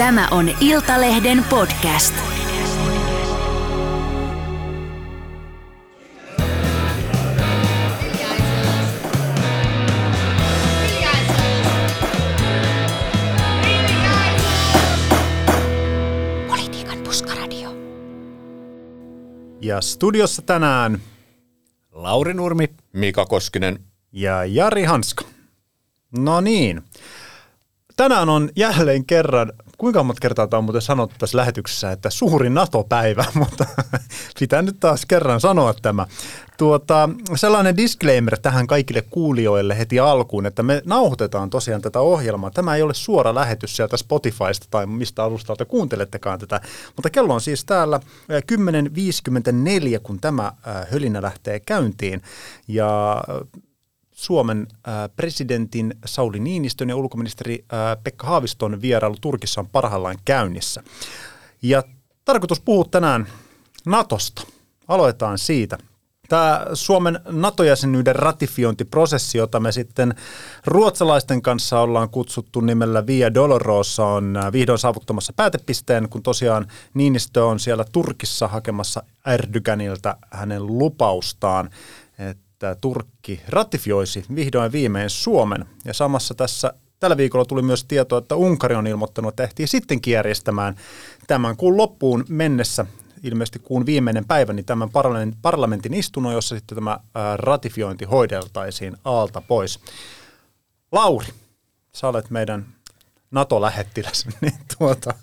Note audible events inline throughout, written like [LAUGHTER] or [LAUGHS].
Tämä on Iltalehden podcast. Politiikan puskaradio. Ja studiossa tänään Lauri Nurmi. Mika Koskinen. ja Jari Hanska. No niin. Tänään on jälleen kerran, kuinka monta kertaa tämä on muuten sanottu tässä lähetyksessä, että suuri NATO-päivä, [LAUGHS] mutta pitää nyt taas kerran sanoa tämä. Tuota, sellainen disclaimer tähän kaikille kuulijoille heti alkuun, että me nauhoitetaan tosiaan tätä ohjelmaa. Tämä ei ole suora lähetys sieltä Spotifysta tai mistä alustalta kuuntelettekaan tätä, mutta kello on siis täällä eh, 10.54, kun tämä eh, hölinä lähtee käyntiin. Ja eh, Suomen presidentin Sauli Niinistön ja ulkoministeri Pekka Haaviston vierailu Turkissa on parhaillaan käynnissä. Ja tarkoitus puhua tänään Natosta. Aloitetaan siitä. Tämä Suomen NATO-jäsenyyden ratifiointiprosessi, jota me sitten ruotsalaisten kanssa ollaan kutsuttu nimellä Via Dolorosa, on vihdoin saavuttamassa päätepisteen, kun tosiaan Niinistö on siellä Turkissa hakemassa Erdoganilta hänen lupaustaan, että Turkki ratifioisi vihdoin viimein Suomen. Ja samassa tässä tällä viikolla tuli myös tieto, että Unkari on ilmoittanut, että ehtii sittenkin järjestämään tämän kuun loppuun mennessä ilmeisesti kuun viimeinen päivä, niin tämän parlamentin, istunnon, jossa sitten tämä ratifiointi hoideltaisiin alta pois. Lauri, sä olet meidän NATO-lähettiläs, [LAUGHS] niin tuota,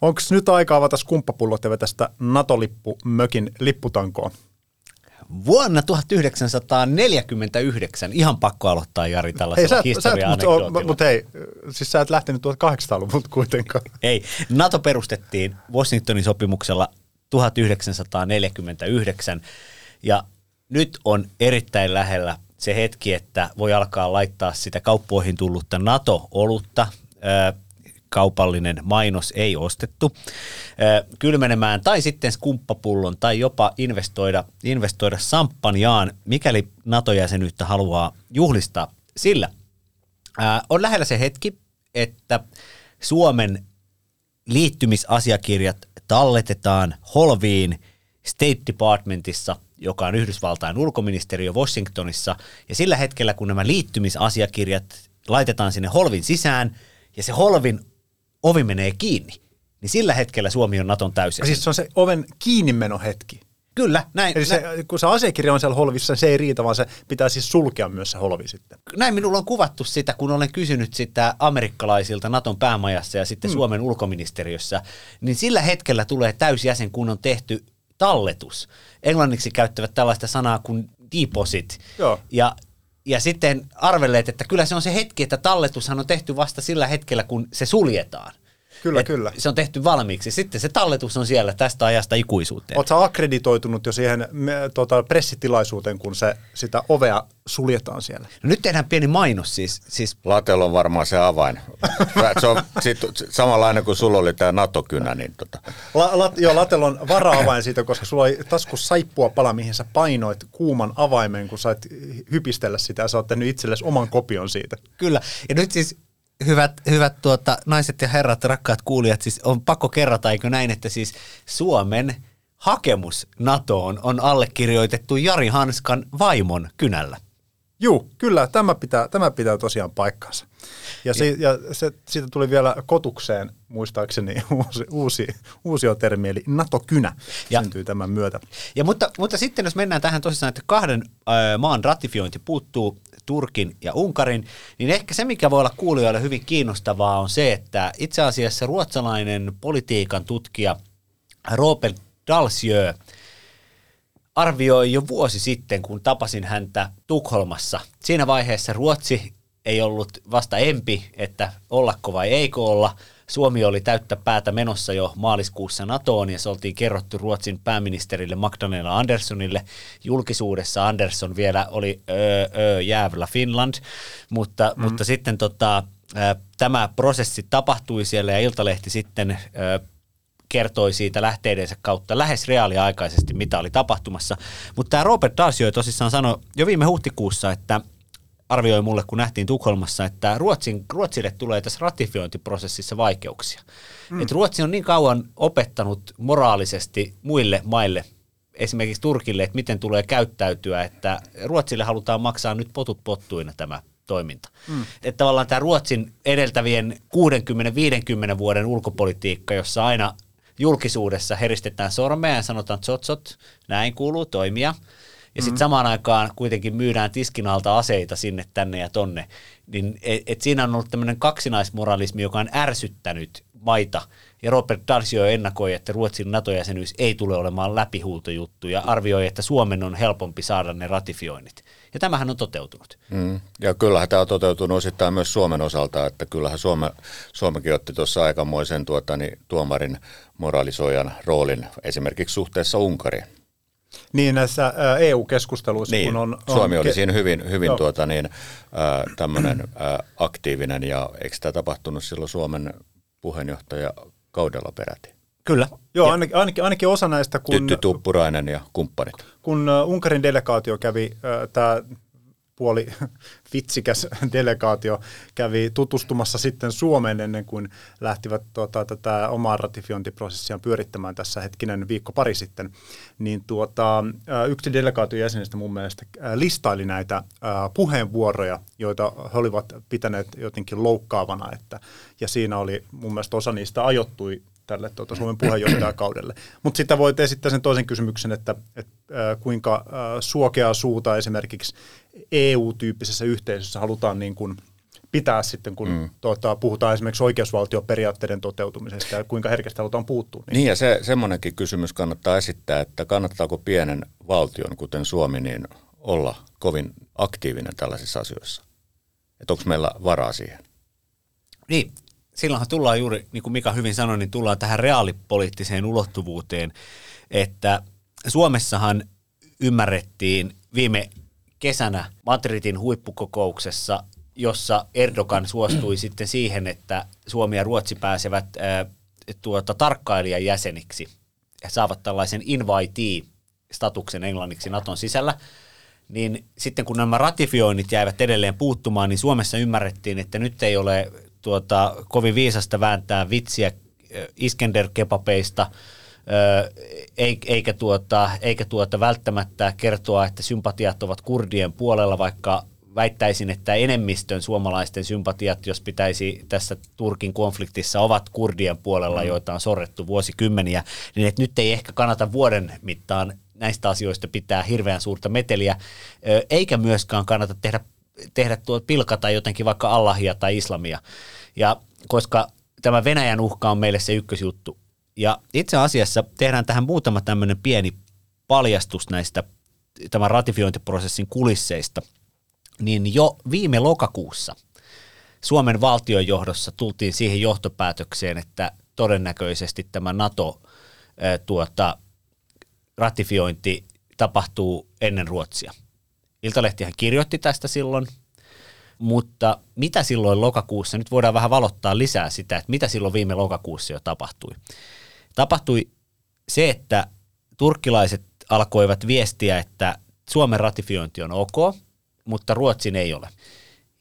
onko nyt aika avata skumppapullot ja vetä tästä NATO-lippu-mökin lipputankoon? Vuonna 1949, ihan pakko aloittaa Jari tällaisella historia mutta mut hei, siis sä et lähtenyt 1800-luvulta kuitenkaan. Ei, NATO perustettiin Washingtonin sopimuksella 1949 ja nyt on erittäin lähellä se hetki, että voi alkaa laittaa sitä kauppoihin tullutta NATO-olutta, kaupallinen mainos ei ostettu, kylmenemään tai sitten skumppapullon tai jopa investoida, investoida samppanjaan, mikäli NATO-jäsenyyttä haluaa juhlistaa. Sillä on lähellä se hetki, että Suomen liittymisasiakirjat talletetaan Holviin State Departmentissa, joka on Yhdysvaltain ulkoministeriö Washingtonissa, ja sillä hetkellä, kun nämä liittymisasiakirjat laitetaan sinne Holvin sisään, ja se Holvin ovi menee kiinni, niin sillä hetkellä Suomi on Naton täysin. Siis se on se oven kiinnimenohetki. Kyllä, näin. Eli se, näin, kun se asiakirja on siellä holvissa, se ei riitä, vaan se pitää siis sulkea myös se holvi sitten. näin minulla on kuvattu sitä, kun olen kysynyt sitä amerikkalaisilta Naton päämajassa ja sitten mm. Suomen ulkoministeriössä, niin sillä hetkellä tulee täysjäsen, kun on tehty talletus. Englanniksi käyttävät tällaista sanaa kuin deposit. Joo. Ja ja sitten arvelleet, että kyllä se on se hetki, että talletushan on tehty vasta sillä hetkellä, kun se suljetaan. Kyllä, Et kyllä. Se on tehty valmiiksi. Sitten se talletus on siellä tästä ajasta ikuisuuteen. Oletko akkreditoitunut jo siihen me, tota, pressitilaisuuteen, kun se, sitä ovea suljetaan siellä? No nyt tehdään pieni mainos siis. siis Latel on varmaan se avain. Se on sit, samanlainen kuin sulla oli tämä NATO-kynä. Niin tota. La, la, joo, Latel on vara-avain siitä, koska sulla oli taskus saippua pala, mihin sä painoit kuuman avaimen, kun sait hypistellä sitä ja sä oot tehnyt itsellesi oman kopion siitä. Kyllä. Ja nyt siis hyvät, hyvät tuota, naiset ja herrat, rakkaat kuulijat, siis on pakko kerrata, eikö näin, että siis Suomen hakemus NATOon on allekirjoitettu Jari Hanskan vaimon kynällä. Juu, kyllä, tämä pitää, tämä pitää tosiaan paikkansa. Ja, si, ja se, siitä tuli vielä kotukseen, muistaakseni, [LAUGHS] uusi, uusi, uusi termi, eli NATO-kynä Ja- syntyy tämän myötä. Ja mutta, mutta sitten jos mennään tähän tosissaan, että kahden äh, maan ratifiointi puuttuu, Turkin ja Unkarin, niin ehkä se, mikä voi olla kuulijoille hyvin kiinnostavaa, on se, että itse asiassa ruotsalainen politiikan tutkija Robert Dalsjö arvioi jo vuosi sitten, kun tapasin häntä Tukholmassa. Siinä vaiheessa Ruotsi ei ollut vasta empi, että ollako vai eikö olla. Suomi oli täyttä päätä menossa jo maaliskuussa NATOon ja se oltiin kerrottu Ruotsin pääministerille Magdalena Anderssonille. Julkisuudessa Andersson vielä oli öö, öö, Finland, mutta, mm. mutta sitten tota, tämä prosessi tapahtui siellä ja Iltalehti sitten kertoi siitä lähteidensä kautta lähes reaaliaikaisesti, mitä oli tapahtumassa. Mutta tämä Robert Darsio tosissaan sanoi jo viime huhtikuussa, että arvioi mulle, kun nähtiin Tukholmassa, että Ruotsin, Ruotsille tulee tässä ratifiointiprosessissa vaikeuksia. Mm. Et Ruotsi on niin kauan opettanut moraalisesti muille maille, esimerkiksi Turkille, että miten tulee käyttäytyä, että Ruotsille halutaan maksaa nyt potut pottuina tämä toiminta. Mm. Että tavallaan tämä Ruotsin edeltävien 60-50 vuoden ulkopolitiikka, jossa aina julkisuudessa heristetään sormea ja sanotaan tsotsot, näin kuuluu toimia. Ja sitten mm. samaan aikaan kuitenkin myydään tiskin alta aseita sinne, tänne ja tonne. Niin et, et siinä on ollut tämmöinen kaksinaismoralismi, joka on ärsyttänyt maita. Ja Robert Darsio ennakoi, että Ruotsin NATO-jäsenyys ei tule olemaan läpihuutojuttu ja arvioi, että Suomen on helpompi saada ne ratifioinnit. Ja tämähän on toteutunut. Mm. Ja kyllähän tämä on toteutunut osittain myös Suomen osalta, että kyllähän Suome, Suomekin otti tuossa aikamoisen tuota, niin, tuomarin moralisoijan roolin esimerkiksi suhteessa Unkariin. Niin näissä EU-keskusteluissa, niin, kun on, on... Suomi oli siinä hyvin, hyvin tuota, niin, äh, tämmöinen äh, aktiivinen ja eikö tämä tapahtunut silloin Suomen puheenjohtaja kaudella peräti? Kyllä. Joo, ainakin, ainakin, ainakin osa näistä, kun... Tytty Tuppurainen ja kumppanit. Kun Unkarin delegaatio kävi, äh, tämä puoli [LAUGHS] vitsikäs delegaatio kävi tutustumassa sitten Suomeen ennen kuin lähtivät tuota, tätä omaa ratifiointiprosessia pyörittämään tässä hetkinen viikko pari sitten, niin tuota, yksi delegaation jäsenistä mun mielestä listaili näitä puheenvuoroja, joita he olivat pitäneet jotenkin loukkaavana, että, ja siinä oli mun mielestä osa niistä ajottui tälle tuota, Suomen puheenjohtajakaudelle. Mutta sitten voit esittää sen toisen kysymyksen, että, että äh, kuinka äh, suokeaa suuta esimerkiksi EU-tyyppisessä yhteisössä halutaan niin kuin pitää sitten, kun mm. tuota, puhutaan esimerkiksi oikeusvaltioperiaatteiden toteutumisesta ja kuinka herkästi halutaan puuttua. Niin, niin ja se, semmoinenkin kysymys kannattaa esittää, että kannattaako pienen valtion, kuten Suomi, niin olla kovin aktiivinen tällaisissa asioissa? Että onko meillä varaa siihen? Niin, silloinhan tullaan juuri, niin kuin Mika hyvin sanoi, niin tullaan tähän reaalipoliittiseen ulottuvuuteen, että Suomessahan ymmärrettiin viime kesänä Madridin huippukokouksessa, jossa Erdogan suostui sitten siihen, että Suomi ja Ruotsi pääsevät ää, tuota, tarkkailijan jäseniksi ja saavat tällaisen invitee-statuksen englanniksi Naton sisällä, niin sitten kun nämä ratifioinnit jäivät edelleen puuttumaan, niin Suomessa ymmärrettiin, että nyt ei ole tuota, kovin viisasta vääntää vitsiä Iskender-kepapeista, eikä, tuota, eikä tuota välttämättä kertoa, että sympatiat ovat kurdien puolella, vaikka väittäisin, että enemmistön suomalaisten sympatiat, jos pitäisi tässä Turkin konfliktissa, ovat kurdien puolella, mm. joita on sorrettu vuosikymmeniä, niin että nyt ei ehkä kannata vuoden mittaan näistä asioista pitää hirveän suurta meteliä, eikä myöskään kannata tehdä tehdä tuo pilkata jotenkin vaikka Allahia tai islamia. Ja koska tämä Venäjän uhka on meille se ykkösjuttu. Ja itse asiassa tehdään tähän muutama tämmöinen pieni paljastus näistä tämän ratifiointiprosessin kulisseista. Niin jo viime lokakuussa Suomen valtion johdossa tultiin siihen johtopäätökseen, että todennäköisesti tämä NATO tuota, ratifiointi tapahtuu ennen Ruotsia – Iltalehtihän kirjoitti tästä silloin, mutta mitä silloin lokakuussa, nyt voidaan vähän valottaa lisää sitä, että mitä silloin viime lokakuussa jo tapahtui. Tapahtui se, että turkkilaiset alkoivat viestiä, että Suomen ratifiointi on ok, mutta Ruotsin ei ole.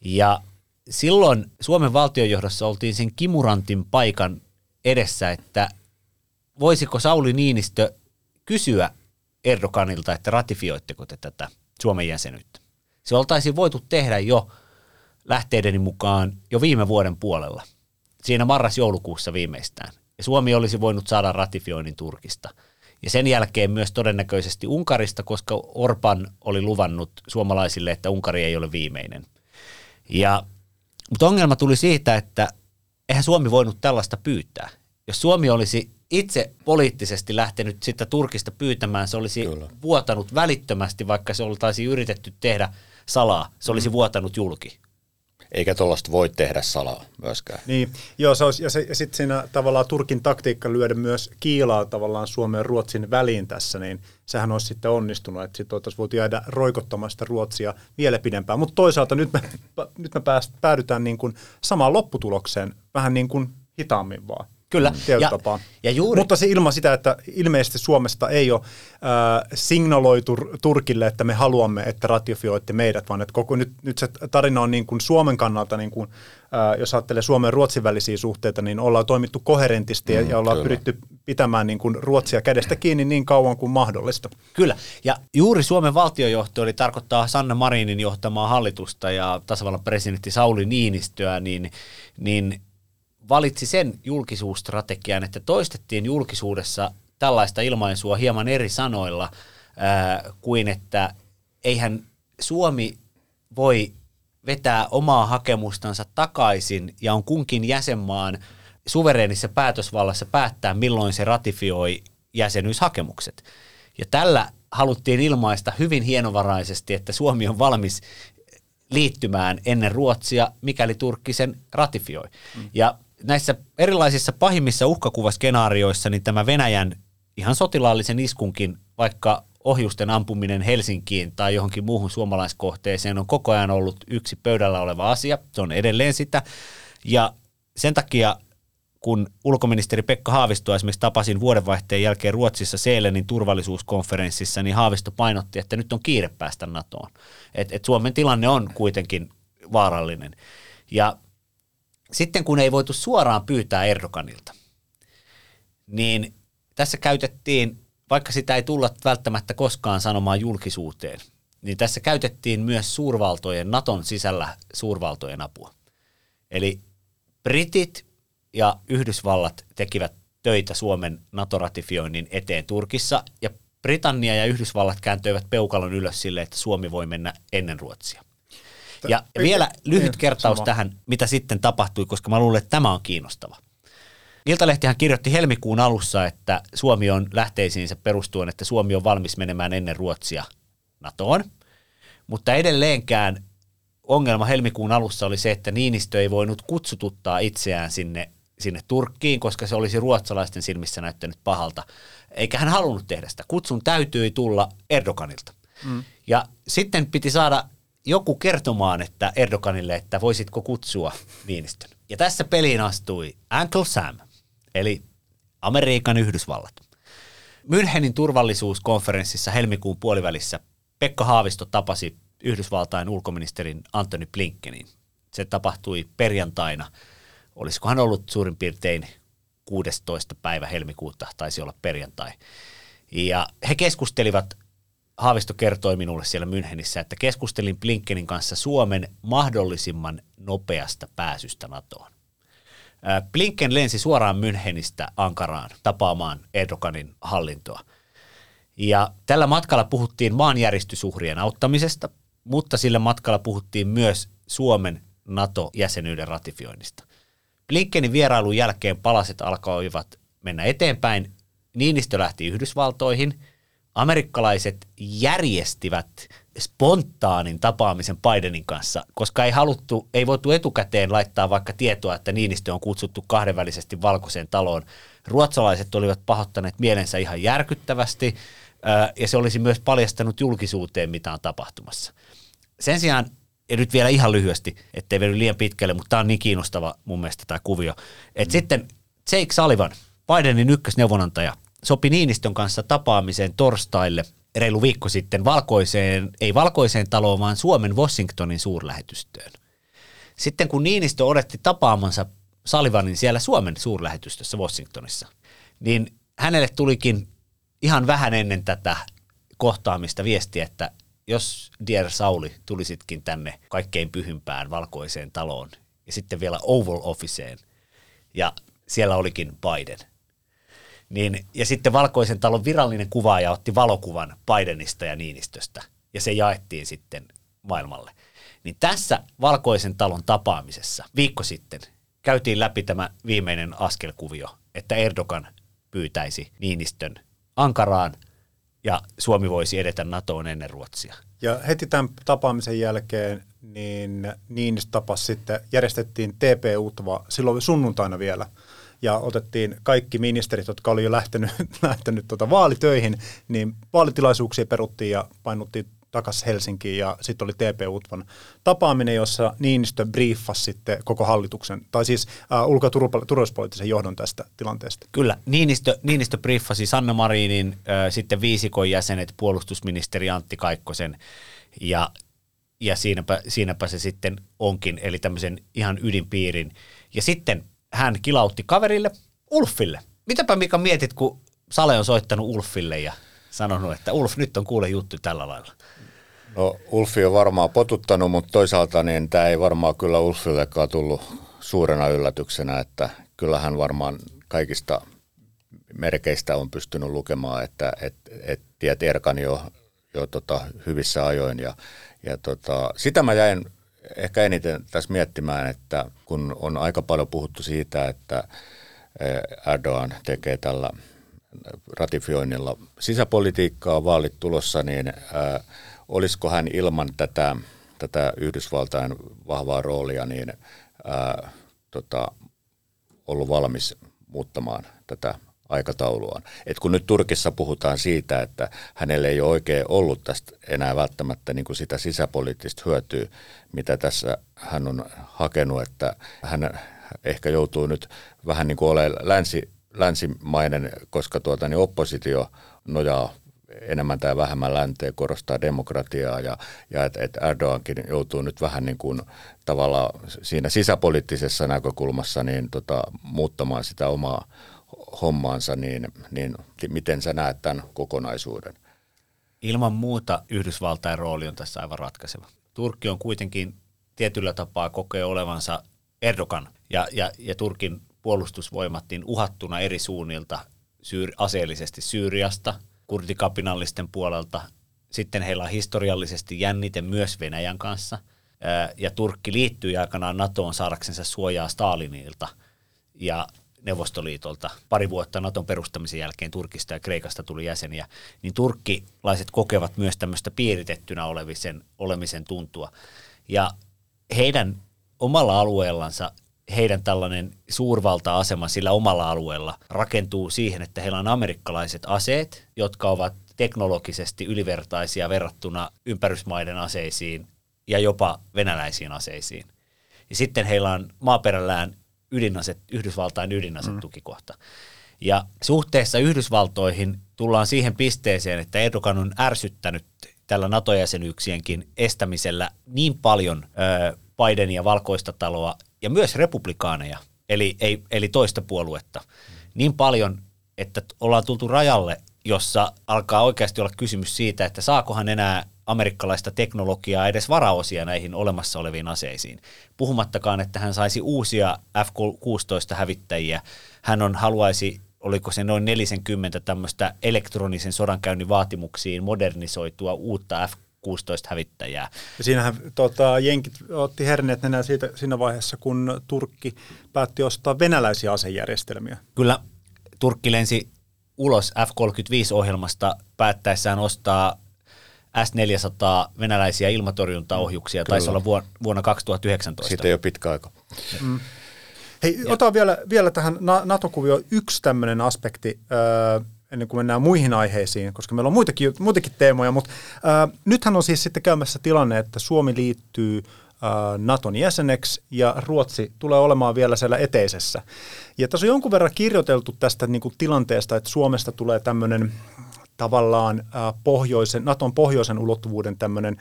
Ja silloin Suomen valtionjohdossa oltiin sen kimurantin paikan edessä, että voisiko Sauli Niinistö kysyä Erdoganilta, että ratifioitteko te tätä Suomen jäsenyyttä. Se oltaisiin voitu tehdä jo lähteideni mukaan jo viime vuoden puolella, siinä marras-joulukuussa viimeistään. Ja Suomi olisi voinut saada ratifioinnin Turkista. Ja sen jälkeen myös todennäköisesti Unkarista, koska Orban oli luvannut suomalaisille, että Unkari ei ole viimeinen. Ja, mutta ongelma tuli siitä, että eihän Suomi voinut tällaista pyytää. Jos Suomi olisi itse poliittisesti lähtenyt sitä Turkista pyytämään, se olisi Kyllä. vuotanut välittömästi, vaikka se oltaisiin yritetty tehdä salaa, se olisi mm. vuotanut julki. Eikä tuollaista voi tehdä salaa myöskään. Niin, joo, se olisi, ja, ja sitten siinä tavallaan Turkin taktiikka lyödä myös kiilaa tavallaan Suomen ja Ruotsin väliin tässä, niin sehän olisi sitten onnistunut, että sitten oltaisiin voitu jäädä roikottamasta Ruotsia vielä pidempään. Mutta toisaalta nyt me, [LAUGHS] nyt me pääst, päädytään niin kuin samaan lopputulokseen, vähän niin kuin hitaammin vaan. Kyllä. tietyllä Ja- tapaa. ja juuri- Mutta se ilman sitä, että ilmeisesti Suomesta ei ole äh, signaloitu Turkille, että me haluamme, että ratifioitte meidät, vaan että koko, nyt, nyt se tarina on niin kuin Suomen kannalta, niin kuin, äh, jos ajattelee Suomen ja Ruotsin välisiä suhteita, niin ollaan toimittu koherentisti mm, ja ollaan kyllä. pyritty pitämään niin kuin Ruotsia kädestä kiinni niin kauan kuin mahdollista. Kyllä, ja juuri Suomen valtiojohto, eli tarkoittaa Sanna Marinin johtamaa hallitusta ja tasavallan presidentti Sauli Niinistöä, niin, niin valitsi sen julkisuusstrategian, että toistettiin julkisuudessa tällaista ilmaisua hieman eri sanoilla ää, kuin, että eihän Suomi voi vetää omaa hakemustansa takaisin ja on kunkin jäsenmaan suvereenissa päätösvallassa päättää, milloin se ratifioi jäsenyyshakemukset. Ja tällä haluttiin ilmaista hyvin hienovaraisesti, että Suomi on valmis liittymään ennen Ruotsia, mikäli Turkki sen ratifioi. Mm. Ja näissä erilaisissa pahimmissa uhkakuvaskenaarioissa, niin tämä Venäjän ihan sotilaallisen iskunkin, vaikka ohjusten ampuminen Helsinkiin tai johonkin muuhun suomalaiskohteeseen on koko ajan ollut yksi pöydällä oleva asia. Se on edelleen sitä. Ja sen takia kun ulkoministeri Pekka Haavisto esimerkiksi tapasin vuodenvaihteen jälkeen Ruotsissa Seelenin turvallisuuskonferenssissa, niin Haavisto painotti, että nyt on kiire päästä NATOon. Et, et Suomen tilanne on kuitenkin vaarallinen. Ja sitten kun ei voitu suoraan pyytää Erdoganilta, niin tässä käytettiin, vaikka sitä ei tulla välttämättä koskaan sanomaan julkisuuteen, niin tässä käytettiin myös suurvaltojen, Naton sisällä suurvaltojen apua. Eli Britit ja Yhdysvallat tekivät töitä Suomen NATO-ratifioinnin eteen Turkissa, ja Britannia ja Yhdysvallat kääntöivät peukalon ylös sille, että Suomi voi mennä ennen Ruotsia. Ja vielä lyhyt Niin, kertaus sama. tähän, mitä sitten tapahtui, koska mä luulen, että tämä on kiinnostava. Iltalehtihän kirjoitti helmikuun alussa, että Suomi on lähteisiinsä perustuen, että Suomi on valmis menemään ennen Ruotsia NATOon, mutta edelleenkään ongelma helmikuun alussa oli se, että Niinistö ei voinut kutsututtaa itseään sinne, sinne Turkkiin, koska se olisi ruotsalaisten silmissä näyttänyt pahalta. Eikä hän halunnut tehdä sitä. Kutsun täytyi tulla Erdoganilta. Mm. Ja sitten piti saada joku kertomaan että Erdoganille, että voisitko kutsua Niinistön. Ja tässä peliin astui Uncle Sam, eli Amerikan Yhdysvallat. Münchenin turvallisuuskonferenssissa helmikuun puolivälissä Pekka Haavisto tapasi Yhdysvaltain ulkoministerin Antony Blinkenin. Se tapahtui perjantaina. Olisikohan ollut suurin piirtein 16. päivä helmikuuta, taisi olla perjantai. Ja he keskustelivat, Haavisto kertoi minulle siellä Münchenissä, että keskustelin Blinkenin kanssa Suomen mahdollisimman nopeasta pääsystä NATOon. Blinken lensi suoraan Münchenistä Ankaraan tapaamaan Erdoganin hallintoa. Ja tällä matkalla puhuttiin maanjäristysuhrien auttamisesta, mutta sillä matkalla puhuttiin myös Suomen NATO-jäsenyyden ratifioinnista. Blinkenin vierailun jälkeen palaset alkoivat mennä eteenpäin. Niinistö lähti Yhdysvaltoihin. Amerikkalaiset järjestivät spontaanin tapaamisen Bidenin kanssa, koska ei haluttu, ei voitu etukäteen laittaa vaikka tietoa, että Niinistö on kutsuttu kahdenvälisesti valkoiseen taloon. Ruotsalaiset olivat pahoittaneet mielensä ihan järkyttävästi, ja se olisi myös paljastanut julkisuuteen, mitä on tapahtumassa. Sen sijaan, ja nyt vielä ihan lyhyesti, ettei vedy liian pitkälle, mutta tämä on niin kiinnostava mun mielestä tämä kuvio, että mm. sitten Jake Sullivan, Bidenin ykkösneuvonantaja, sopi Niinistön kanssa tapaamiseen torstaille reilu viikko sitten valkoiseen, ei valkoiseen taloon, vaan Suomen Washingtonin suurlähetystöön. Sitten kun Niinistö odotti tapaamansa Salivanin siellä Suomen suurlähetystössä Washingtonissa, niin hänelle tulikin ihan vähän ennen tätä kohtaamista viesti, että jos Dear Sauli tulisitkin tänne kaikkein pyhimpään valkoiseen taloon ja sitten vielä Oval Officeen ja siellä olikin Biden. Niin, ja sitten valkoisen talon virallinen kuvaaja otti valokuvan Bidenista ja Niinistöstä ja se jaettiin sitten maailmalle. Niin tässä valkoisen talon tapaamisessa viikko sitten käytiin läpi tämä viimeinen askelkuvio, että Erdogan pyytäisi Niinistön Ankaraan ja Suomi voisi edetä NATOon ennen Ruotsia. Ja heti tämän tapaamisen jälkeen niin Niinistö tapasi sitten, järjestettiin TP-UTVA silloin sunnuntaina vielä, ja otettiin kaikki ministerit, jotka oli jo lähtenyt, [LAUGHS] lähtenyt tuota vaalitöihin, niin vaalitilaisuuksia peruttiin ja painuttiin takaisin Helsinkiin ja sitten oli TP-UTVan tapaaminen, jossa Niinistö briefasi sitten koko hallituksen, tai siis uh, ulko- ja turvallisuuspoliittisen johdon tästä tilanteesta. Kyllä, Niinistö, Niinistö briefasi Sanna Marinin, äh, sitten viisikon jäsenet, puolustusministeri Antti Kaikkosen ja, ja siinäpä, siinäpä se sitten onkin, eli tämmöisen ihan ydinpiirin. Ja sitten hän kilautti kaverille Ulfille. Mitäpä Mika mietit, kun Sale on soittanut Ulfille ja sanonut, että Ulf, nyt on kuule juttu tällä lailla. No Ulfi on varmaan potuttanut, mutta toisaalta niin tämä ei varmaan kyllä Ulfillekaan tullut suurena yllätyksenä, että kyllähän varmaan kaikista merkeistä on pystynyt lukemaan, että et, et tiet Erkan jo, jo tota, hyvissä ajoin. Ja, ja tota, sitä mä jäin ehkä eniten tässä miettimään, että kun on aika paljon puhuttu siitä, että eh, Erdogan tekee tällä ratifioinnilla sisäpolitiikkaa, vaalit tulossa, niin ää, olisiko hän ilman tätä, tätä Yhdysvaltain vahvaa roolia niin ää, tota, ollut valmis muuttamaan tätä aikataulua. Et kun nyt Turkissa puhutaan siitä, että hänelle ei ole oikein ollut tästä enää välttämättä niin kuin sitä sisäpoliittista hyötyä, mitä tässä hän on hakenut, että hän ehkä joutuu nyt vähän niin kuin olemaan länsi, länsimainen, koska tuota, niin oppositio nojaa enemmän tai vähemmän länteen, korostaa demokratiaa ja, ja että et Erdogankin joutuu nyt vähän niin kuin tavallaan siinä sisäpoliittisessa näkökulmassa niin tota, muuttamaan sitä omaa hommaansa, niin, niin miten sä näet tämän kokonaisuuden? Ilman muuta Yhdysvaltain rooli on tässä aivan ratkaiseva. Turkki on kuitenkin tietyllä tapaa kokee olevansa Erdogan ja, ja, ja Turkin puolustusvoimat niin uhattuna eri suunnilta syy- aseellisesti Syyriasta, kurdikapinallisten puolelta. Sitten heillä on historiallisesti jännite myös Venäjän kanssa. Ja Turkki liittyi aikanaan NATOon saadaksensa suojaa Stalinilta ja Neuvostoliitolta. Pari vuotta Naton perustamisen jälkeen Turkista ja Kreikasta tuli jäseniä. Niin turkkilaiset kokevat myös tämmöistä piiritettynä olevisen, olemisen tuntua. Ja heidän omalla alueellansa heidän tällainen suurvalta-asema sillä omalla alueella rakentuu siihen, että heillä on amerikkalaiset aseet, jotka ovat teknologisesti ylivertaisia verrattuna ympärysmaiden aseisiin ja jopa venäläisiin aseisiin. Ja sitten heillä on maaperällään ydinaset, Yhdysvaltain ydinasetukikohta. Mm. Ja suhteessa Yhdysvaltoihin tullaan siihen pisteeseen, että Erdogan on ärsyttänyt tällä NATO-jäsenyyksienkin estämisellä niin paljon ö, Bidenia valkoista taloa ja myös republikaaneja, eli, ei, eli toista puoluetta, niin paljon, että ollaan tultu rajalle, jossa alkaa oikeasti olla kysymys siitä, että saakohan enää amerikkalaista teknologiaa edes varaosia näihin olemassa oleviin aseisiin. Puhumattakaan, että hän saisi uusia F-16 hävittäjiä. Hän on, haluaisi, oliko se noin 40 tämmöistä elektronisen sodankäynnin vaatimuksiin modernisoitua uutta F 16 hävittäjää. Ja siinähän tota, jenkit otti herneet nenä siitä, siinä vaiheessa, kun Turkki päätti ostaa venäläisiä asejärjestelmiä. Kyllä Turkki lensi ulos F-35-ohjelmasta päättäessään ostaa S-400 venäläisiä ilmatorjuntaohjuksia, Kyllä. taisi olla vuonna 2019. Siitä ei ole pitkä aika. Mm. Hei, ja. otan vielä, vielä tähän NATO-kuvioon yksi tämmöinen aspekti. Öö, ennen kuin mennään muihin aiheisiin, koska meillä on muitakin, muitakin teemoja, mutta ää, nythän on siis sitten käymässä tilanne, että Suomi liittyy ää, Naton jäseneksi ja Ruotsi tulee olemaan vielä siellä eteisessä. Ja tässä on jonkun verran kirjoiteltu tästä niin kuin tilanteesta, että Suomesta tulee tämmöinen tavallaan pohjoisen, Naton pohjoisen ulottuvuuden tämmöinen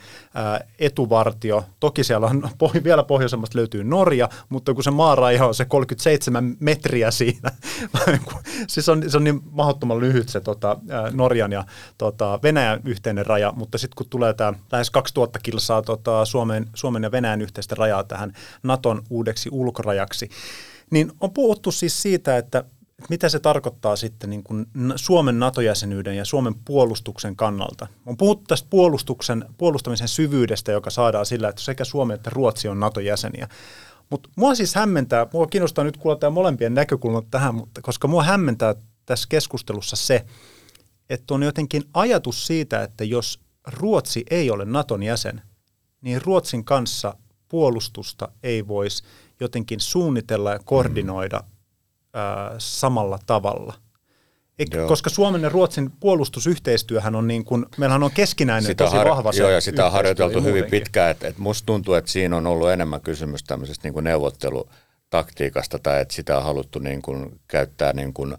etuvartio. Toki siellä on [LAUGHS] vielä pohjoisemmasta löytyy Norja, mutta kun se maaraja on se 37 metriä siinä, [LAUGHS] siis on, se on niin mahdottoman lyhyt se tota, Norjan ja tota, Venäjän yhteinen raja, mutta sitten kun tulee tämä lähes 2000 kilsaa tota, Suomen, Suomen ja Venäjän yhteistä rajaa tähän Naton uudeksi ulkorajaksi, niin on puhuttu siis siitä, että mitä se tarkoittaa sitten niin kuin Suomen NATO-jäsenyyden ja Suomen puolustuksen kannalta? On puhuttu tästä puolustuksen, puolustamisen syvyydestä, joka saadaan sillä, että sekä Suomi että Ruotsi on NATO-jäseniä. Mutta mua siis hämmentää, mua kiinnostaa nyt kuulla tämä molempien näkökulmat tähän, mutta koska mua hämmentää tässä keskustelussa se, että on jotenkin ajatus siitä, että jos Ruotsi ei ole Naton jäsen, niin Ruotsin kanssa puolustusta ei voisi jotenkin suunnitella ja koordinoida ää, samalla tavalla. Eik, Joo. koska Suomen ja Ruotsin puolustusyhteistyöhän on niin kuin, meillähän on keskinäinen sitä tosi har- vahva Joo, ja sitä on harjoiteltu hyvin pitkään. Että et musta tuntuu, että siinä on ollut enemmän kysymys tämmöisestä niin kuin neuvottelutaktiikasta tai että sitä on haluttu niin kuin käyttää niin kuin,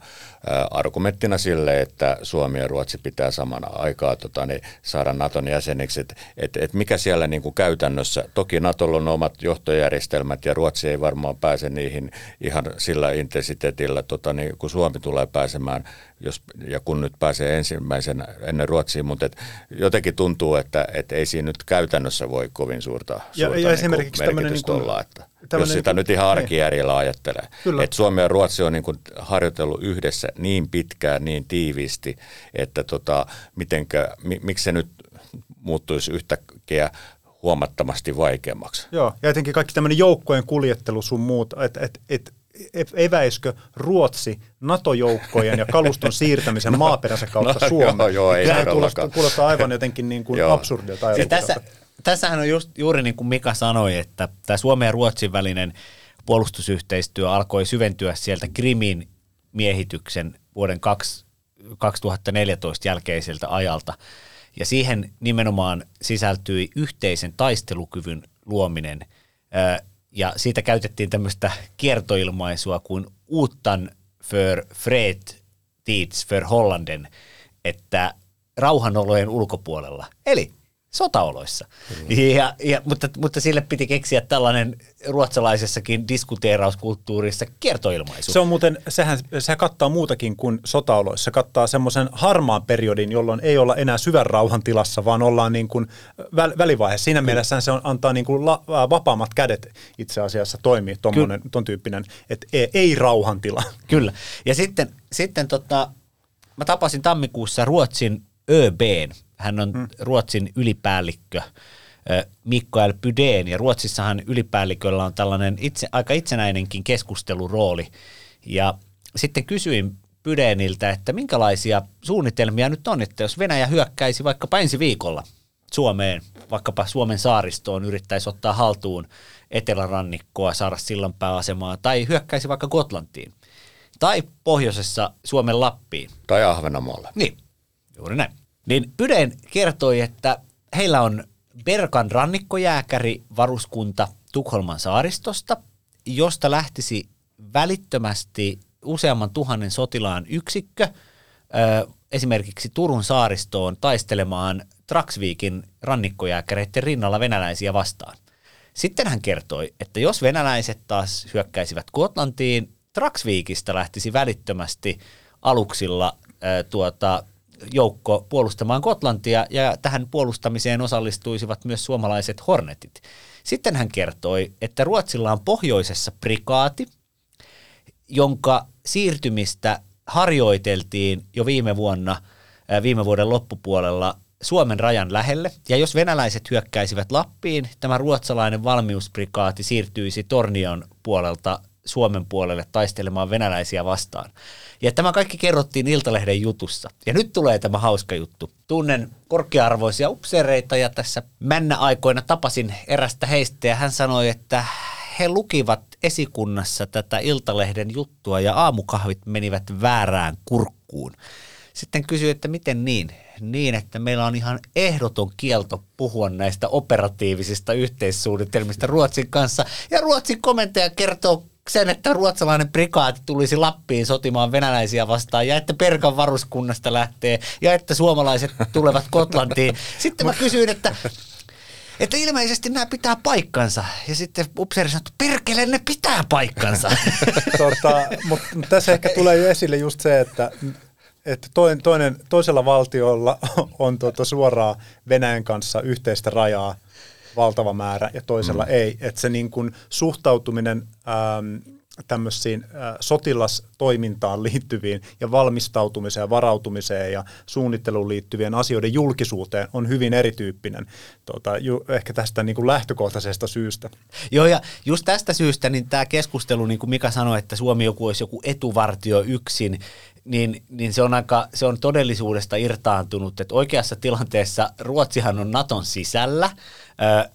argumenttina sille, että Suomi ja Ruotsi pitää samana aikaa tota, niin saada Naton jäseniksi. Että et, et mikä siellä niin kuin käytännössä, toki Natolla on omat johtojärjestelmät ja Ruotsi ei varmaan pääse niihin ihan sillä intensiteetillä, tota, niin kun Suomi tulee pääsemään, jos, ja kun nyt pääsee ensimmäisen ennen Ruotsiin, mutta et jotenkin tuntuu, että et ei siinä nyt käytännössä voi kovin suurta, Ja- suurta ja niin esimerkiksi merkitystä niin kuin- olla. Että jos sitä niin kuin- nyt ihan niin. arkijärjellä ajattelee. Kyllä. Että Suomi ja Ruotsi on niin kuin harjoitellut yhdessä niin pitkään, niin tiiviisti, että tota, mitenkä, mi, miksi se nyt muuttuisi yhtäkkiä huomattavasti vaikeammaksi. Joo, ja etenkin kaikki tämmöinen joukkojen kuljettelu sun muut, että et, et, et, eväiskö Ruotsi NATO-joukkojen ja kaluston siirtämisen [LAUGHS] maaperänsä kautta No, Suomeen. joo, joo, ei todellakaan. kuulostaa, kuulostaa aivan jotenkin niin kuin absurdilta Siis ajatukselta. tässä, tässähän on just, juuri niin kuin Mika sanoi, että tämä Suomen ja Ruotsin välinen puolustusyhteistyö alkoi syventyä sieltä Krimin miehityksen vuoden 2, 2014 jälkeiseltä ajalta. Ja siihen nimenomaan sisältyi yhteisen taistelukyvyn luominen. Ja siitä käytettiin tämmöistä kiertoilmaisua kuin utan för fred tids för Hollanden, että rauhanolojen ulkopuolella, eli sotaoloissa. Ja, ja, mutta, mutta sille piti keksiä tällainen ruotsalaisessakin diskuteerauskulttuurissa kiertoilmaisu. Se on muuten, sehän, sehän kattaa muutakin kuin sotaoloissa. Se kattaa semmoisen harmaan periodin, jolloin ei olla enää syvän rauhan tilassa, vaan ollaan niin kuin väl, välivaiheessa. Siinä mielessä se on, antaa niin kuin la, vapaammat kädet itse asiassa toimii tommonen, ton tyyppinen, että ei, ei rauhan tila. Kyllä. Ja sitten, sitten tota, mä tapasin tammikuussa Ruotsin ÖBn. Hän on mm. Ruotsin ylipäällikkö ö, Mikko L. Pydeen, ja Ruotsissahan ylipäälliköllä on tällainen itse, aika itsenäinenkin keskustelurooli. Ja sitten kysyin Pydeeniltä, että minkälaisia suunnitelmia nyt on, että jos Venäjä hyökkäisi vaikkapa ensi viikolla Suomeen, vaikkapa Suomen saaristoon, yrittäisi ottaa haltuun etelärannikkoa, saada sillanpääasemaa, tai hyökkäisi vaikka Gotlantiin, tai pohjoisessa Suomen Lappiin. Tai Ahvenanmaalle. Niin, juuri näin. Niin Pydeen kertoi, että heillä on Berkan rannikkojääkäri varuskunta Tukholman saaristosta, josta lähtisi välittömästi useamman tuhannen sotilaan yksikkö esimerkiksi Turun saaristoon taistelemaan Traksviikin rannikkojääkäreiden rinnalla venäläisiä vastaan. Sitten hän kertoi, että jos venäläiset taas hyökkäisivät Gotlantiin, Traksviikista lähtisi välittömästi aluksilla ö, tuota, joukko puolustamaan Gotlantia ja tähän puolustamiseen osallistuisivat myös suomalaiset Hornetit. Sitten hän kertoi, että Ruotsilla on pohjoisessa prikaati, jonka siirtymistä harjoiteltiin jo viime vuonna, ää, viime vuoden loppupuolella Suomen rajan lähelle. Ja jos venäläiset hyökkäisivät Lappiin, tämä ruotsalainen valmiusprikaati siirtyisi Tornion puolelta Suomen puolelle taistelemaan venäläisiä vastaan. Ja tämä kaikki kerrottiin Iltalehden jutussa. Ja nyt tulee tämä hauska juttu. Tunnen korkea-arvoisia upseereita ja tässä männä aikoina tapasin erästä heistä ja hän sanoi, että he lukivat esikunnassa tätä Iltalehden juttua ja aamukahvit menivät väärään kurkkuun. Sitten kysyi, että miten niin? Niin, että meillä on ihan ehdoton kielto puhua näistä operatiivisista yhteissuunnitelmista Ruotsin kanssa. Ja Ruotsin komentaja kertoo sen, että ruotsalainen prikaati tulisi Lappiin sotimaan venäläisiä vastaan ja että Perkan varuskunnasta lähtee ja että suomalaiset tulevat Kotlantiin. [LAUGHS] Sitten mä kysyin, että että ilmeisesti nämä pitää paikkansa. Ja sitten upseeri sanoi, että perkele, ne pitää paikkansa. [LAUGHS] tota, mutta tässä ehkä tulee jo esille just se, että, että toinen, toinen, toisella valtiolla on tuota suoraan Venäjän kanssa yhteistä rajaa valtava määrä ja toisella mm. ei. Että se niin kuin suhtautuminen ähm, tämmöisiin äh, sotilastoimintaan liittyviin ja valmistautumiseen varautumiseen ja suunnitteluun liittyvien asioiden julkisuuteen on hyvin erityyppinen tota, ju, ehkä tästä niin kuin lähtökohtaisesta syystä. Joo, ja just tästä syystä niin tämä keskustelu, niin kuin Mika sanoi, että Suomi joku olisi joku etuvartio yksin, niin, niin se, on aika, se on todellisuudesta irtaantunut, että oikeassa tilanteessa Ruotsihan on Naton sisällä,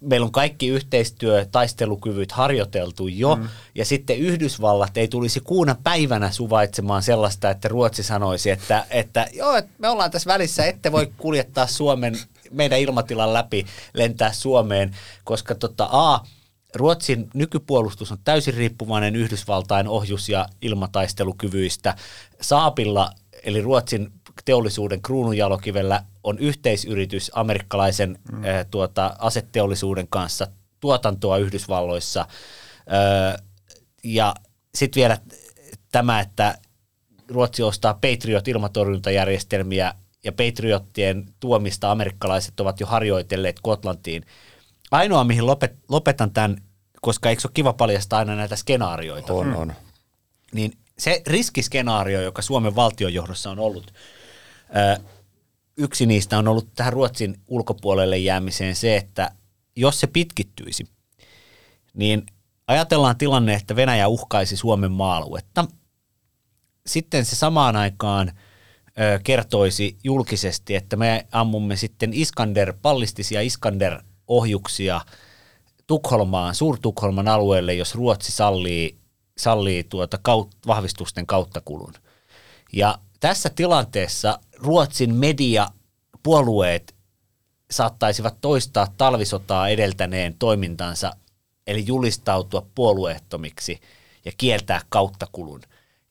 Meillä on kaikki yhteistyö, taistelukyvyt harjoiteltu jo, mm. ja sitten Yhdysvallat ei tulisi kuuna päivänä suvaitsemaan sellaista, että Ruotsi sanoisi, että, että joo, että me ollaan tässä välissä, ette voi kuljettaa Suomen, meidän ilmatilan läpi, lentää Suomeen, koska tota, A, Ruotsin nykypuolustus on täysin riippuvainen Yhdysvaltain ohjus- ja ilmataistelukyvyistä. Saapilla, eli Ruotsin teollisuuden kruununjalokivellä, on yhteisyritys amerikkalaisen mm. äh, tuota, aseteollisuuden kanssa tuotantoa Yhdysvalloissa. Ö, ja sitten vielä tämä, että Ruotsi ostaa Patriot-ilmatorjuntajärjestelmiä ja Patriottien tuomista amerikkalaiset ovat jo harjoitelleet Gotlantiin – Ainoa, mihin lopet, lopetan tämän, koska eikö ole kiva paljastaa aina näitä skenaarioita? On, on. Niin se riskiskenaario, joka Suomen valtionjohdossa on ollut, yksi niistä on ollut tähän Ruotsin ulkopuolelle jäämiseen se, että jos se pitkittyisi, niin ajatellaan tilanne, että Venäjä uhkaisi Suomen maa-aluetta. Sitten se samaan aikaan kertoisi julkisesti, että me ammumme sitten Iskander, pallistisia Iskander ohjuksia Tukholmaan, Suur-Tukholman alueelle, jos Ruotsi sallii, sallii tuota kaut, vahvistusten kauttakulun. Ja tässä tilanteessa Ruotsin media puolueet saattaisivat toistaa talvisotaa edeltäneen toimintansa, eli julistautua puolueettomiksi ja kieltää kauttakulun.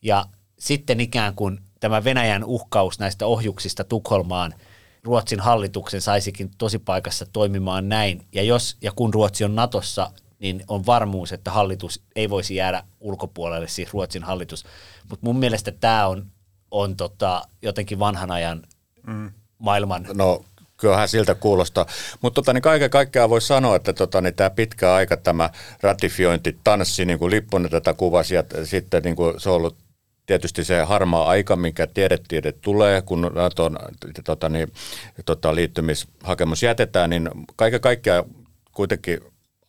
Ja sitten ikään kuin tämä Venäjän uhkaus näistä ohjuksista Tukholmaan – Ruotsin hallituksen saisikin paikassa toimimaan näin. Ja jos ja kun Ruotsi on Natossa, niin on varmuus, että hallitus ei voisi jäädä ulkopuolelle, siis Ruotsin hallitus. Mutta mun mielestä tämä on, on tota, jotenkin vanhan ajan mm. maailman... No kyllähän siltä kuulostaa. Mutta tota, niin kaiken kaikkiaan voi sanoa, että tota, niin tämä pitkä aika, tämä ratifiointitanssi, niin kuin Lipponen tätä kuvasi, ja sitten niin kuin se on ollut tietysti se harmaa aika, mikä tiedettiin, että tulee, kun Naton tota, niin, tota, liittymishakemus jätetään, niin kaiken kaikkiaan kuitenkin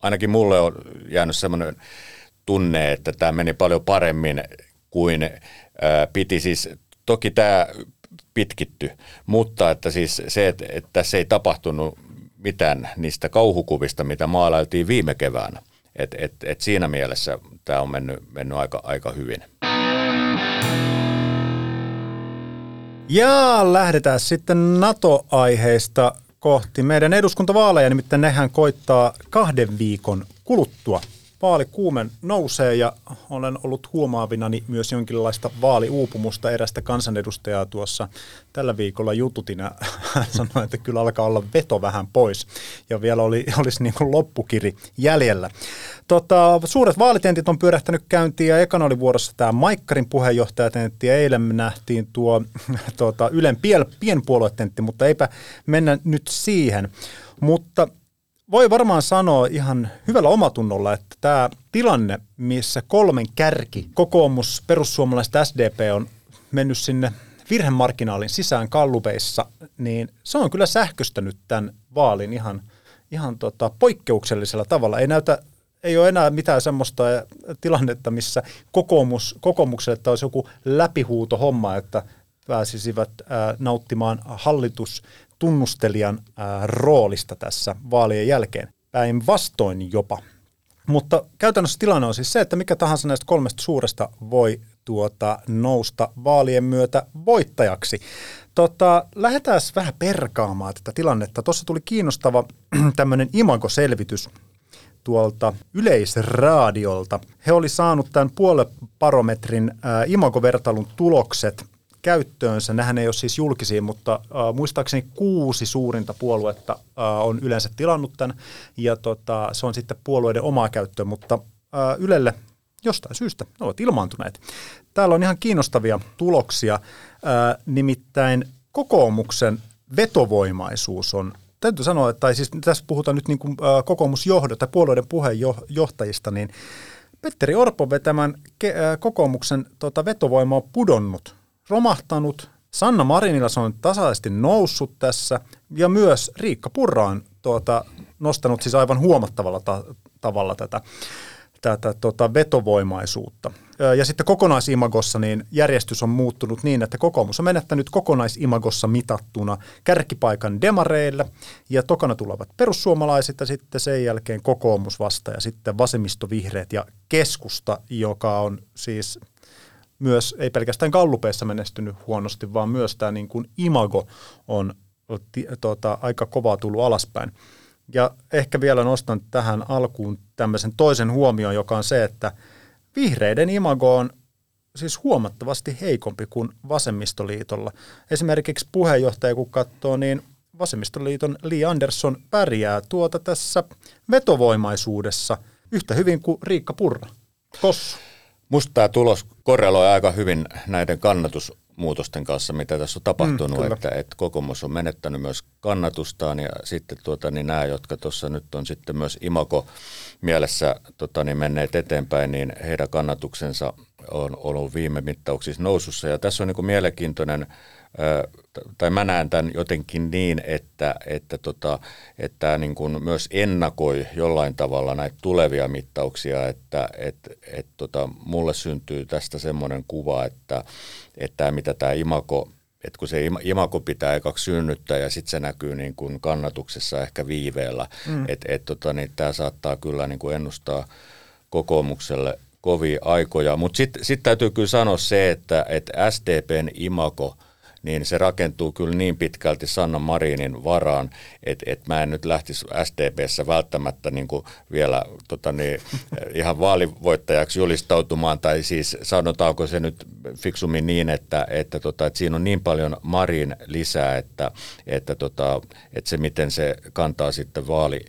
ainakin mulle on jäänyt sellainen tunne, että tämä meni paljon paremmin kuin ää, piti. Siis toki tämä pitkitty, mutta että siis se, että, että tässä ei tapahtunut mitään niistä kauhukuvista, mitä maalailtiin viime keväänä. Et, et, et siinä mielessä tämä on mennyt, mennyt aika, aika hyvin. Ja lähdetään sitten NATO-aiheista kohti meidän eduskuntavaaleja, nimittäin nehän koittaa kahden viikon kuluttua. Vaalikuumen nousee ja olen ollut huomaavinani myös jonkinlaista vaaliuupumusta erästä kansanedustajaa tuossa tällä viikolla jututina. [LAUGHS] Hän sanoi, että kyllä alkaa olla veto vähän pois ja vielä oli, [LAUGHS] olisi niin kuin loppukiri jäljellä. Tota, suuret vaalitentit on pyörähtänyt käyntiin ja ekana oli vuorossa tämä Maikkarin puheenjohtajatentti ja eilen me nähtiin tuo [LAUGHS] tota, Ylen pienpuoluetentti, mutta eipä mennä nyt siihen. Mutta voi varmaan sanoa ihan hyvällä omatunnolla, että tämä tilanne, missä kolmen kärki, kokoomus, perussuomalaiset, SDP on mennyt sinne virhemarginaalin sisään kallupeissa, niin se on kyllä sähköstänyt tämän vaalin ihan, ihan tota poikkeuksellisella tavalla. Ei näytä ei ole enää mitään semmoista tilannetta, missä kokoomus, kokoomukselle että olisi joku läpihuuto homma, että pääsisivät ää, nauttimaan hallitustunnustelijan ää, roolista tässä vaalien jälkeen. Päinvastoin jopa. Mutta käytännössä tilanne on siis se, että mikä tahansa näistä kolmesta suuresta voi tuota, nousta vaalien myötä voittajaksi. Tota, lähdetään vähän perkaamaan tätä tilannetta. Tuossa tuli kiinnostava [CLEARS THROAT] tämmöinen imagoselvitys tuolta Yleisradiolta. He oli saanut tämän puoleparometrin äh, imagovertailun tulokset käyttöönsä. Nähän ei ole siis julkisia, mutta äh, muistaakseni kuusi suurinta puoluetta äh, on yleensä tilannut tämän, ja tota, se on sitten puolueiden omaa käyttöön, mutta äh, Ylelle jostain syystä ne ovat ilmaantuneet. Täällä on ihan kiinnostavia tuloksia, äh, nimittäin kokoomuksen vetovoimaisuus on täytyy sanoa, että tai siis tässä puhutaan nyt niin kuin, ä, kokoomusjohdo tai puolueiden puheenjohtajista, niin Petteri Orpo vetämän kokoomuksen tota, vetovoima on pudonnut, romahtanut. Sanna Marinilla se on tasaisesti noussut tässä ja myös Riikka Purra on tuota, nostanut siis aivan huomattavalla ta- tavalla tätä, tätä tota, vetovoimaisuutta. ja sitten kokonaisimagossa niin järjestys on muuttunut niin, että kokoomus on menettänyt kokonaisimagossa mitattuna kärkipaikan demareille ja tokana tulevat perussuomalaiset ja sitten sen jälkeen kokoomus vasta ja sitten vasemmistovihreät ja keskusta, joka on siis myös ei pelkästään gallupeissa menestynyt huonosti, vaan myös tämä niin kuin imago on tuota, aika kovaa tullut alaspäin. Ja ehkä vielä nostan tähän alkuun tämmöisen toisen huomioon, joka on se, että vihreiden imago on siis huomattavasti heikompi kuin vasemmistoliitolla. Esimerkiksi puheenjohtaja, kun katsoo, niin vasemmistoliiton Li Andersson pärjää tuota tässä vetovoimaisuudessa yhtä hyvin kuin Riikka Purra. Kossu. Musta tämä tulos korreloi aika hyvin näiden kannatusmuutosten kanssa, mitä tässä on tapahtunut, mm, että, että kokoomus on menettänyt myös kannatustaan ja sitten tuota, niin nämä, jotka tuossa nyt on sitten myös imako mielessä tota, niin menneet eteenpäin, niin heidän kannatuksensa on ollut viime mittauksissa nousussa. Ja tässä on niin kuin mielenkiintoinen tai mä näen tämän jotenkin niin, että, että, tota, että niin kuin myös ennakoi jollain tavalla näitä tulevia mittauksia, että et, et, tota, mulle syntyy tästä semmoinen kuva, että, että mitä tämä imako, että kun se imako pitää ekaksi synnyttää ja sitten se näkyy niin kuin kannatuksessa ehkä viiveellä, mm. että et, tota, niin tämä saattaa kyllä niin kuin ennustaa kokoomukselle kovia aikoja, mutta sitten sit täytyy kyllä sanoa se, että, että SDPn imako – niin se rakentuu kyllä niin pitkälti Sanna Marinin varaan, että et mä en nyt lähtisi SDPssä välttämättä niin kuin vielä tota niin, [LAUGHS] ihan vaalivoittajaksi julistautumaan, tai siis sanotaanko se nyt fiksummin niin, että, että, tota, että siinä on niin paljon Marin lisää, että, että, tota, että se miten se kantaa sitten vaali,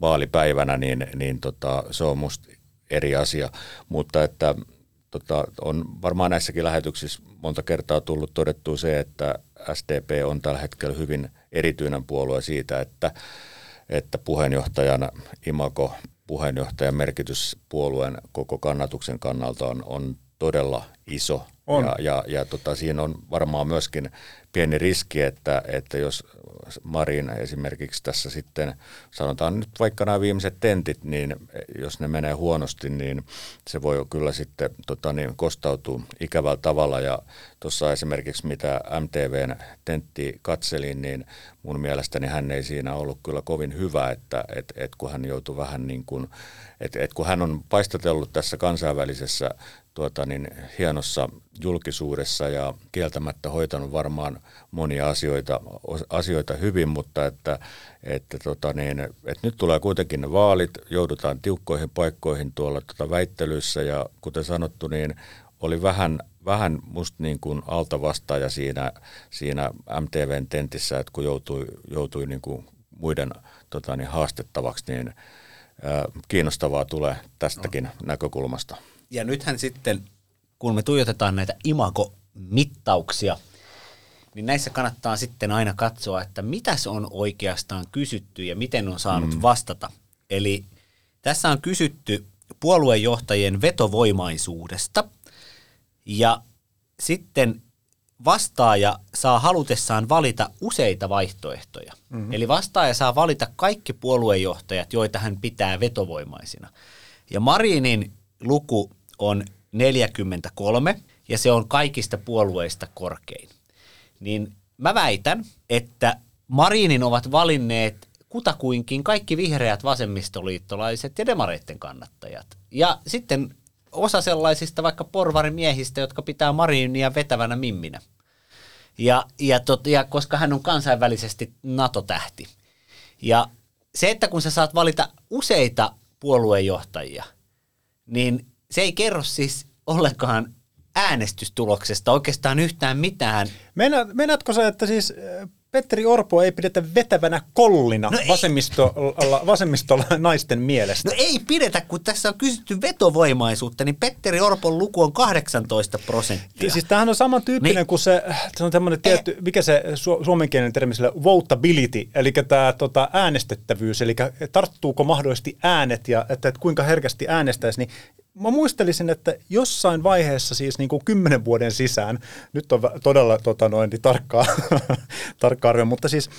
vaalipäivänä, niin, niin tota, se on musta eri asia, mutta että tota, on varmaan näissäkin lähetyksissä monta kertaa tullut todettua se, että SDP on tällä hetkellä hyvin erityinen puolue siitä, että, että puheenjohtajana imako puheenjohtajan merkitys puolueen koko kannatuksen kannalta on, on todella iso. On. Ja, ja, ja tota, siinä on varmaan myöskin pieni riski, että, että jos Marin esimerkiksi tässä sitten, sanotaan nyt vaikka nämä viimeiset tentit, niin jos ne menee huonosti, niin se voi kyllä sitten tota, niin, kostautua ikävällä tavalla. Ja tuossa esimerkiksi mitä MTVn tentti katselin, niin mun mielestäni hän ei siinä ollut kyllä kovin hyvä, että et, et kun hän joutui vähän niin kuin, että et kun hän on paistatellut tässä kansainvälisessä tuota, niin, hienossa julkisuudessa ja kieltämättä hoitanut varmaan monia asioita, asioita hyvin, mutta että, että, tota niin, että nyt tulee kuitenkin ne vaalit, joudutaan tiukkoihin paikkoihin tuolla tota väittelyissä ja kuten sanottu, niin oli vähän, vähän musta niin kuin altavastaaja siinä, siinä MTVn tentissä, että kun joutui, joutui niin kuin muiden tota niin, haastettavaksi, niin ää, kiinnostavaa tulee tästäkin no. näkökulmasta. Ja nythän sitten, kun me tuijotetaan näitä imago-mittauksia, niin näissä kannattaa sitten aina katsoa, että mitä se on oikeastaan kysytty ja miten on saanut mm. vastata. Eli tässä on kysytty puoluejohtajien vetovoimaisuudesta ja sitten vastaaja saa halutessaan valita useita vaihtoehtoja. Mm-hmm. Eli vastaaja saa valita kaikki puoluejohtajat, joita hän pitää vetovoimaisina. Ja Marinin luku on 43 ja se on kaikista puolueista korkein. Niin mä väitän, että Marinin ovat valinneet kutakuinkin kaikki vihreät vasemmistoliittolaiset ja demareitten kannattajat. Ja sitten osa sellaisista vaikka porvarimiehistä, jotka pitää Marinia vetävänä mimminä. Ja, ja, tot, ja koska hän on kansainvälisesti NATO-tähti. Ja se, että kun sä saat valita useita puoluejohtajia, niin se ei kerro siis ollenkaan äänestystuloksesta oikeastaan yhtään mitään. Meinaatko sä, että siis Petteri Orpo ei pidetä vetävänä kollina no vasemmistolla, vasemmistolla [LAUGHS] naisten mielestä. No ei pidetä, kun tässä on kysytty vetovoimaisuutta, niin Petteri Orpon luku on 18 prosenttia. Siis tämähän on samantyyppinen niin, kuin se, se on tämmöinen tietty, eh, mikä se su, suomenkielinen termi sille, votability, eli tämä tota, äänestettävyys, eli tarttuuko mahdollisesti äänet ja että, että kuinka herkästi äänestäisi, niin mä muistelisin, että jossain vaiheessa siis niin kuin kymmenen vuoden sisään, nyt on todella tota noin, niin tarkkaa, [LAUGHS] tarkkaa arvio, mutta siis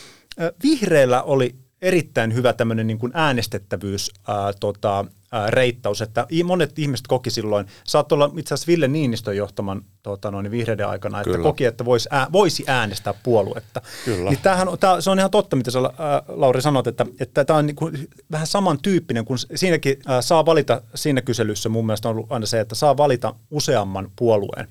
vihreillä oli erittäin hyvä tämmöinen niin kuin äänestettävyys ää, tota, reittaus, että monet ihmiset koki silloin, saat olla itse asiassa Ville Niinistön johtaman tota noin, vihreiden aikana, että Kyllä. koki, että voisi, ää, voisi äänestää puoluetta. Kyllä. Niin tämähän, on- tää, se on ihan totta, mitä sä ää, Lauri sanot, että, että tämä on niinku vähän samantyyppinen, kun siinäkin ää, saa valita, siinä kyselyssä mun mielestä on ollut aina se, että saa valita useamman puolueen.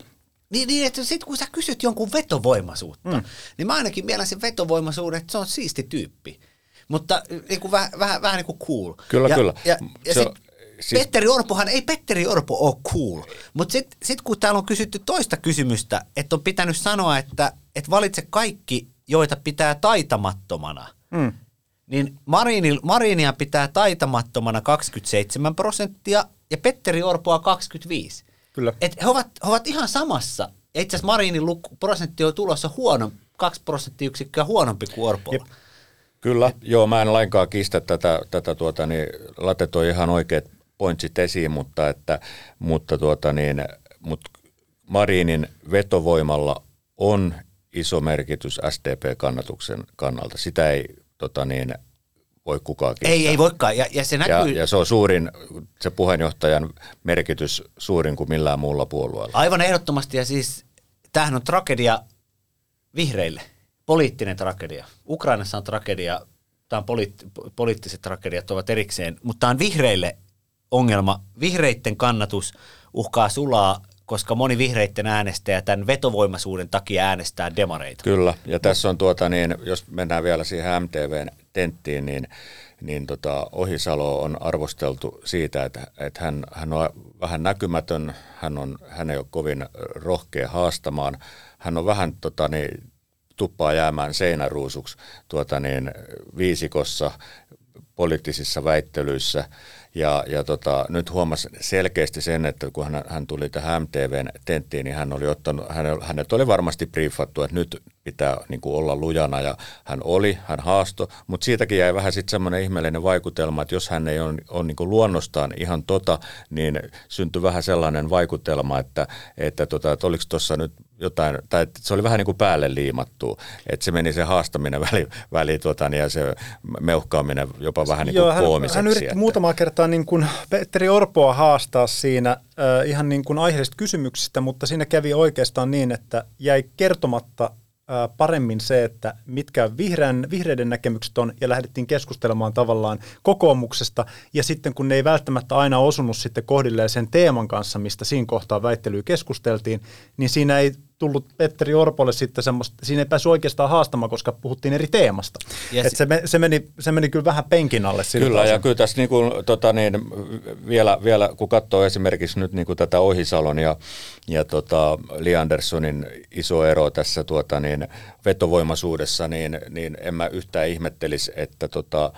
Niin, niin että sitten kun sä kysyt jonkun vetovoimaisuutta, mm. niin mä ainakin mielen sen vetovoimaisuuden, että se on siisti tyyppi. Mutta niin kuin vähän, vähän, vähän niin kuin cool. Kyllä, ja, kyllä. Ja, ja Se sit on- siis- Petteri Orpohan, ei Petteri Orpo ole cool. Mutta sitten sit kun täällä on kysytty toista kysymystä, että on pitänyt sanoa, että et valitse kaikki, joita pitää taitamattomana. Mm. Niin Marinil, Marinia pitää taitamattomana 27 prosenttia ja Petteri Orpoa 25. Kyllä. Et he, ovat, he ovat ihan samassa. Ja Itse asiassa Marinin luku, prosentti on tulossa huono, kaksi prosenttiyksikköä huonompi kuin Orpolla. Jep. Kyllä, joo, mä en lainkaan kiistä tätä, tätä tuota, niin, Late toi ihan oikeat pointsit esiin, mutta, että, mutta tuota, niin, mutta Marinin vetovoimalla on iso merkitys SDP-kannatuksen kannalta. Sitä ei tota, niin, voi kukaan kiistää. Ei, ei voikaan. Ja, ja se näkyy, ja, ja se on suurin, se puheenjohtajan merkitys suurin kuin millään muulla puolueella. aivan ehdottomasti. Ja siis tämähän on tragedia vihreille. Poliittinen tragedia. Ukrainassa on tragedia, tämä on poliitt- poliittiset tragediat ovat erikseen, mutta tämä on vihreille ongelma. Vihreitten kannatus uhkaa sulaa, koska moni vihreitten äänestäjä tämän vetovoimaisuuden takia äänestää demareita. Kyllä, ja tässä on tuota niin, jos mennään vielä siihen MTVn tenttiin, niin, niin tota, Ohisalo on arvosteltu siitä, että, että hän, hän on vähän näkymätön, hän, on, hän ei ole kovin rohkea haastamaan, hän on vähän tota, niin, tuppaa jäämään seinäruusuksi tuota, niin, viisikossa poliittisissa väittelyissä. Ja, ja tota, nyt huomasi selkeästi sen, että kun hän, hän tuli tähän MTVn tenttiin, niin hän oli ottanut, hänet, hänet oli varmasti briefattu, että nyt pitää niin kuin olla lujana. Ja hän oli, hän haasto, mutta siitäkin jäi vähän sitten semmoinen ihmeellinen vaikutelma, että jos hän ei ole, ole niin kuin luonnostaan ihan tota, niin syntyi vähän sellainen vaikutelma, että, että, tota, että oliko tuossa nyt jotain, tai se oli vähän niin kuin päälle liimattu, että se meni se haastaminen [LAUGHS] väli, väli tota, niin ja se meuhkaaminen jopa vähän niin kuin Joo, hän, koomiseksi. hän yritti että- muutamaa kertaa niin kuin Petteri Orpoa haastaa siinä äh, ihan niin kuin aiheellisista kysymyksistä, mutta siinä kävi oikeastaan niin, että jäi kertomatta äh, paremmin se, että mitkä vihreän, vihreiden näkemykset on, ja lähdettiin keskustelemaan tavallaan kokoomuksesta, ja sitten kun ne ei välttämättä aina osunut sitten kohdilleen sen teeman kanssa, mistä siinä kohtaa väittelyä keskusteltiin, niin siinä ei tullut Petteri Orpolle sitten semmoista, siinä ei päässyt oikeastaan haastamaan, koska puhuttiin eri teemasta. Ja Et se, me, se, meni, se meni kyllä vähän penkin alle Kyllä, ja osin. kyllä tässä niin kuin, tota niin, vielä, vielä, kun katsoo esimerkiksi nyt niin kuin tätä Ohisalon ja, ja tota Li Anderssonin iso ero tässä tuota niin, vetovoimaisuudessa, niin, niin en mä yhtään ihmettelisi, että tota,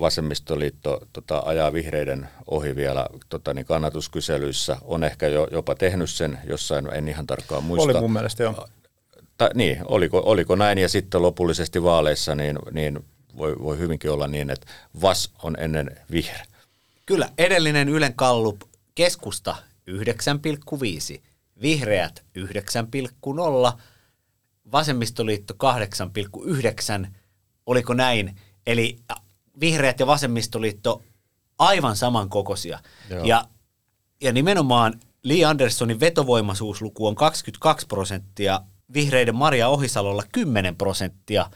vasemmistoliitto tota, ajaa vihreiden ohi vielä tota niin, kannatuskyselyissä. On ehkä jo, jopa tehnyt sen jossain, en ihan tarkkaan muista. Oli mun mielestä joo. Tai, niin, oliko, oliko näin ja sitten lopullisesti vaaleissa niin, niin voi, voi hyvinkin olla niin, että VAS on ennen vihreä. Kyllä, edellinen Ylen kallup, keskusta 9,5, vihreät 9,0, vasemmistoliitto 8,9, oliko näin? Eli äh, vihreät ja vasemmistoliitto aivan samankokoisia. Joo. Ja, ja nimenomaan Li Anderssonin vetovoimaisuusluku on 22 prosenttia, vihreiden Maria Ohisalolla 10 prosenttia,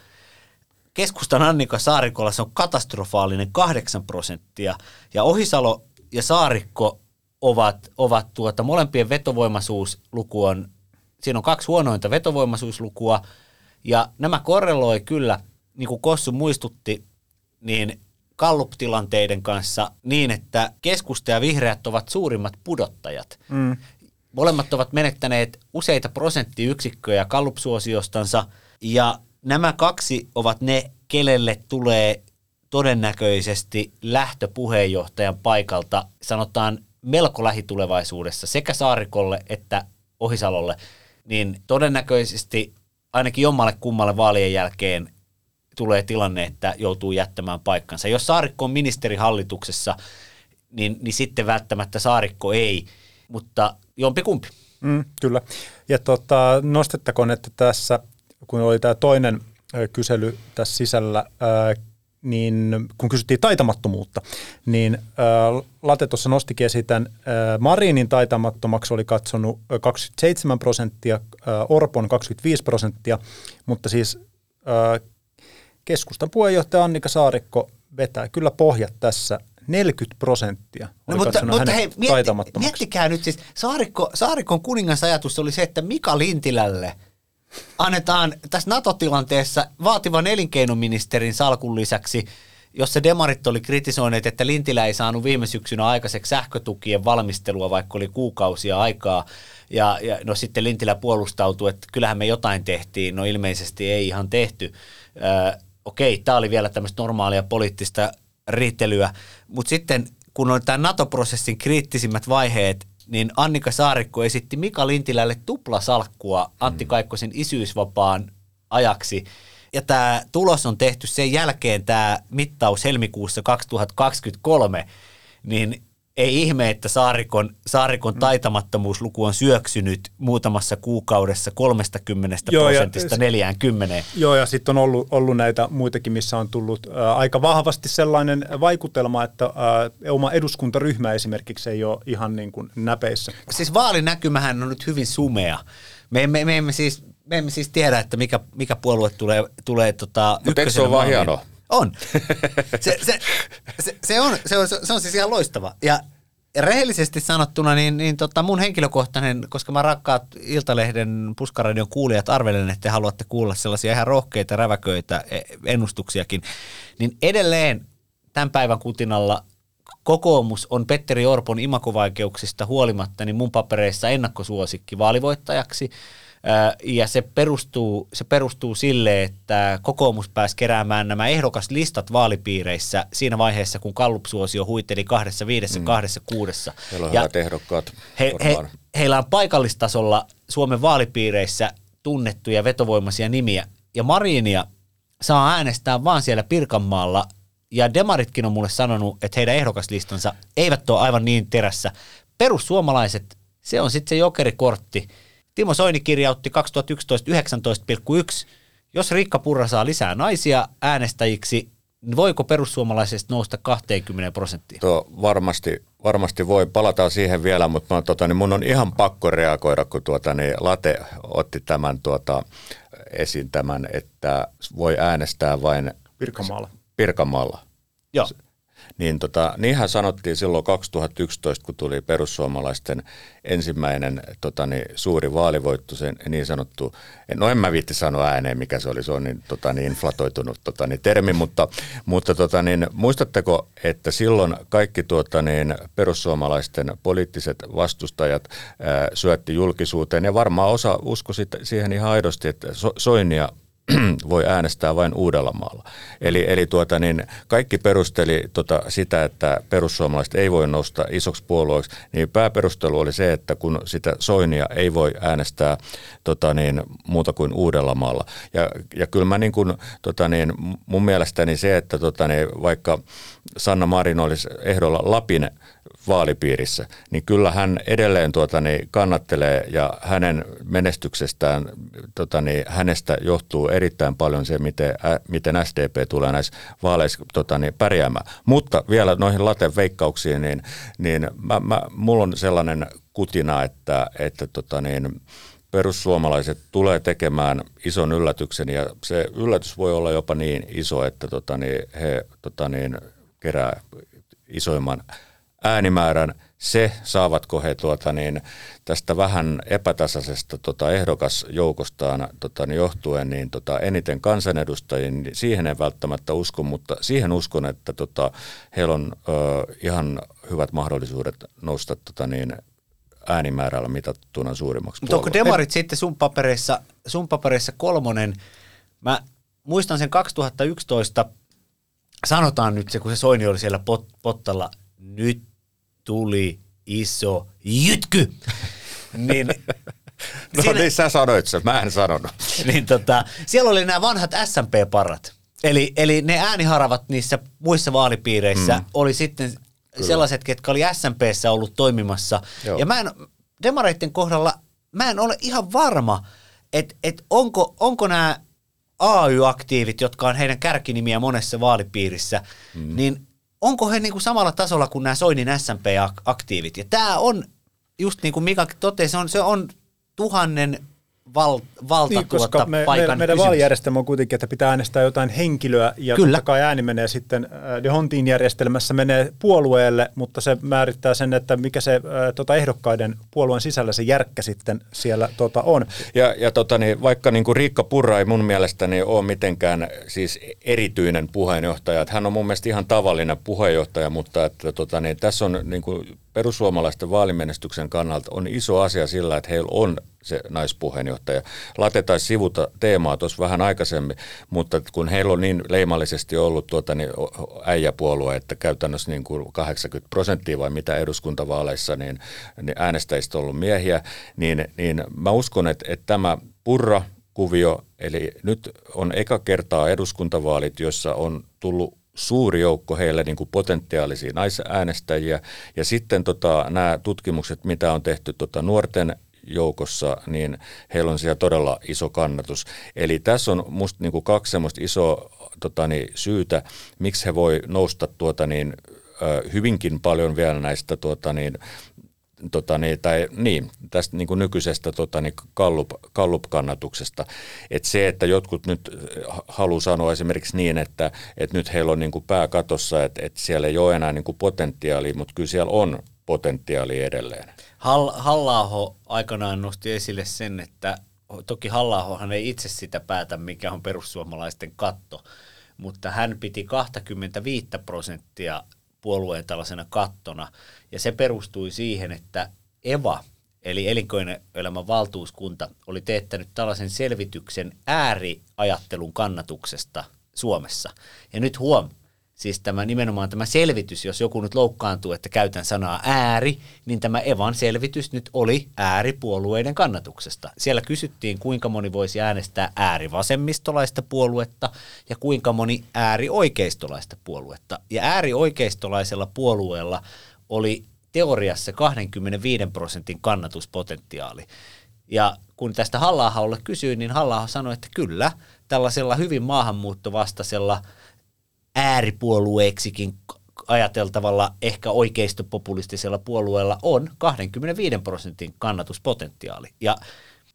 Keskustan Annika Saarikolla se on katastrofaalinen 8 prosenttia. Ja Ohisalo ja Saarikko ovat, ovat tuota, molempien vetovoimaisuusluku on, siinä on kaksi huonointa vetovoimaisuuslukua. Ja nämä korreloi kyllä, niin kuin Kossu muistutti, niin kalluptilanteiden kanssa niin, että keskusta ja vihreät ovat suurimmat pudottajat. Mm. Molemmat ovat menettäneet useita prosenttiyksikköjä kallupsuosiostansa ja nämä kaksi ovat ne, kelelle tulee todennäköisesti lähtöpuheenjohtajan paikalta, sanotaan melko lähitulevaisuudessa sekä Saarikolle että Ohisalolle, niin todennäköisesti ainakin jommalle kummalle vaalien jälkeen tulee tilanne, että joutuu jättämään paikkansa. Jos Saarikko on ministerihallituksessa, niin, niin sitten välttämättä Saarikko ei, mutta jompikumpi. Mm, kyllä. Ja tota, nostettakoon, että tässä, kun oli tämä toinen kysely tässä sisällä, niin kun kysyttiin taitamattomuutta, niin Late tuossa nostikin äh, Marinin taitamattomaksi oli katsonut 27 prosenttia, Orpon 25 prosenttia, mutta siis keskustan puheenjohtaja Annika Saarikko vetää kyllä pohjat tässä 40 prosenttia No, mutta, mutta hei, mietti, miettikää nyt siis, Saarikko, Saarikon kuningasajatus oli se, että Mika Lintilälle annetaan tässä NATO-tilanteessa vaativan elinkeinoministerin salkun lisäksi, jossa demarit oli kritisoineet, että Lintilä ei saanut viime syksynä aikaiseksi sähkötukien valmistelua, vaikka oli kuukausia aikaa. Ja, ja no sitten Lintilä puolustautui, että kyllähän me jotain tehtiin, no ilmeisesti ei ihan tehty. Ö, okei, tämä oli vielä tämmöistä normaalia poliittista riittelyä, mutta sitten kun on tämä NATO-prosessin kriittisimmät vaiheet, niin Annika Saarikko esitti Mika Lintilälle tuplasalkkua Antti Kaikkosen isyysvapaan ajaksi. Ja tämä tulos on tehty sen jälkeen, tämä mittaus helmikuussa 2023, niin ei ihme, että Saarikon, Saarikon taitamattomuusluku on syöksynyt muutamassa kuukaudessa 30 Joo, ja prosentista se- 40. Joo, ja sitten on ollut, ollut näitä muitakin, missä on tullut ää, aika vahvasti sellainen vaikutelma, että ää, oma eduskuntaryhmä esimerkiksi ei ole ihan niin kuin näpeissä. Siis vaalinäkymähän on nyt hyvin sumea. Me emme, me emme, siis, me emme siis tiedä, että mikä, mikä puolue tulee, tulee tota, Mut eikö se ole vaan hienoa? On. Se, se, se, se, on, se, on, se on siis ihan loistava. Ja rehellisesti sanottuna, niin, niin tota mun henkilökohtainen, koska mä rakkaat Iltalehden Puskaradion kuulijat arvelen, että te haluatte kuulla sellaisia ihan rohkeita, räväköitä e- ennustuksiakin, niin edelleen tämän päivän kutinalla kokoomus on Petteri Orpon imakovaikeuksista huolimatta niin mun papereissa ennakkosuosikki vaalivoittajaksi. Ja se perustuu, se perustuu sille, että kokoomus pääsi keräämään nämä ehdokaslistat vaalipiireissä siinä vaiheessa, kun Kallup-suosio huiteli kahdessa viidessä, mm. kahdessa kuudessa. Siellä on Ja hyvät ehdokkaat. he, he, heillä on paikallistasolla Suomen vaalipiireissä tunnettuja vetovoimaisia nimiä. Ja Marinia saa äänestää vaan siellä Pirkanmaalla. Ja Demaritkin on mulle sanonut, että heidän ehdokaslistansa eivät ole aivan niin terässä. Perussuomalaiset, se on sitten se jokerikortti. Timo Soini kirjautti 2011 19,1. Jos Riikka Purra saa lisää naisia äänestäjiksi, niin voiko perussuomalaisesta nousta 20 prosenttiin? Tuo varmasti, varmasti voi. Palataan siihen vielä, mutta mä, tota, niin mun on ihan pakko reagoida, kun tuota, niin Late otti tämän tuota, esiin tämän, että voi äänestää vain Pirkanmaalla. Pirkanmaalla. Joo. Niin tota, niinhän sanottiin silloin 2011, kun tuli perussuomalaisten ensimmäinen tota, niin, suuri vaalivoitto, sen niin sanottu, no en mä viitti sanoa ääneen, mikä se oli, se on niin, tota, niin inflatoitunut tota, niin, termi, mutta, mutta tota, niin, muistatteko, että silloin kaikki tuota, niin, perussuomalaisten poliittiset vastustajat ää, syötti julkisuuteen ja varmaan osa uskoi siihen ihan aidosti, että so, Soinia [CLEARS THROAT] voi äänestää vain Uudellamaalla. Eli, eli tuota, niin kaikki perusteli tota, sitä, että perussuomalaiset ei voi nousta isoksi puolueeksi, niin pääperustelu oli se, että kun sitä Soinia ei voi äänestää tota, niin, muuta kuin Uudellamaalla. Ja, ja kyllä mä niin kuin, tota, niin, mun mielestäni se, että tota, niin, vaikka Sanna Marin olisi ehdolla Lapin vaalipiirissä, niin kyllä hän edelleen tuota, niin kannattelee ja hänen menestyksestään, tota, niin hänestä johtuu erittäin paljon se, miten, ä, miten SDP tulee näissä vaaleissa tota, niin pärjäämään. Mutta vielä noihin laten veikkauksiin, niin, niin mä, mä, mulla on sellainen kutina, että, että tota, niin, perussuomalaiset tulee tekemään ison yllätyksen ja se yllätys voi olla jopa niin iso, että tota, niin, he tota, niin, kerää isoimman äänimäärän. Se, saavatko he tuota, niin, tästä vähän epätasaisesta tota, ehdokasjoukostaan tota, niin johtuen niin, tota, eniten kansanedustajia, niin siihen en välttämättä usko, mutta siihen uskon, että tota, heillä on ö, ihan hyvät mahdollisuudet nousta tota, niin, äänimäärällä mitattuna suurimmaksi Mutta onko demarit sitten sun papereissa, sun papereissa kolmonen? Mä muistan sen 2011, sanotaan nyt se, kun se Soini oli siellä pot, pottalla, nyt tuli iso jytky. [LAUGHS] niin, No siinä- niin sä sanoit sen, mä en sanonut. [LAUGHS] niin tota, siellä oli nämä vanhat SMP-parat. Eli, eli ne ääniharavat niissä muissa vaalipiireissä mm. oli sitten Kyllä. sellaiset, ketkä oli SMPssä ollut toimimassa. Joo. Ja mä en, demareiden kohdalla mä en ole ihan varma, että et onko, onko nämä AY-aktiivit, jotka on heidän kärkinimiä monessa vaalipiirissä, mm. niin onko he niin kuin samalla tasolla kuin nämä Soinin SMP-aktiivit? Ja tämä on, just niin kuin Mika totesi, se on, se on tuhannen val, valta niin, koska tuota me, paikan meidän vaalijärjestelmä on kuitenkin, että pitää äänestää jotain henkilöä ja Kyllä. totta kai ääni menee sitten, äh, De Hontin järjestelmässä menee puolueelle, mutta se määrittää sen, että mikä se äh, tota, ehdokkaiden puolueen sisällä se järkkä sitten siellä tota, on. Ja, ja tota, niin, vaikka niin kuin Riikka Purra ei mun mielestäni ole mitenkään siis erityinen puheenjohtaja, että hän on mun mielestä ihan tavallinen puheenjohtaja, mutta että, tota, niin, tässä on niin kuin perussuomalaisten vaalimenestyksen kannalta on iso asia sillä, että heillä on se naispuheenjohtaja. Late taisi sivuta teemaa tuossa vähän aikaisemmin, mutta kun heillä on niin leimallisesti ollut tuota, niin äijäpuolue, että käytännössä niin kuin 80 prosenttia vai mitä eduskuntavaaleissa, niin, niin äänestäjistä on ollut miehiä, niin, niin mä uskon, että, että tämä purra kuvio, eli nyt on eka kertaa eduskuntavaalit, jossa on tullut suuri joukko heille niin kuin potentiaalisia naisäänestäjiä. Ja sitten tota, nämä tutkimukset, mitä on tehty tota, nuorten joukossa, niin heillä on siellä todella iso kannatus. Eli tässä on musta niin kuin kaksi semmoista isoa tota, niin, syytä, miksi he voi nousta tuota, niin, hyvinkin paljon vielä näistä tuota, niin, tota, niin, tai, niin, tästä niin kuin nykyisestä tota, niin kallup, kallup-kannatuksesta. Et se, että jotkut nyt haluaa sanoa esimerkiksi niin, että, että nyt heillä on niin kuin pää katossa, että, että siellä ei ole enää niin kuin potentiaalia, mutta kyllä siellä on potentiaali edelleen. Hall- halla aikanaan nosti esille sen, että toki halla ei itse sitä päätä, mikä on perussuomalaisten katto, mutta hän piti 25 prosenttia puolueen tällaisena kattona, ja se perustui siihen, että EVA, eli elinkeinoelämän valtuuskunta, oli teettänyt tällaisen selvityksen ääriajattelun kannatuksesta Suomessa. Ja nyt huom, siis tämä nimenomaan tämä selvitys, jos joku nyt loukkaantuu, että käytän sanaa ääri, niin tämä Evan selvitys nyt oli ääripuolueiden kannatuksesta. Siellä kysyttiin, kuinka moni voisi äänestää äärivasemmistolaista puoluetta ja kuinka moni äärioikeistolaista puoluetta. Ja äärioikeistolaisella puolueella oli teoriassa 25 prosentin kannatuspotentiaali. Ja kun tästä halla kysyin, niin halla sanoi, että kyllä, tällaisella hyvin maahanmuuttovastaisella – ääripuolueeksikin ajateltavalla ehkä oikeistopopulistisella puolueella on 25 prosentin kannatuspotentiaali. Ja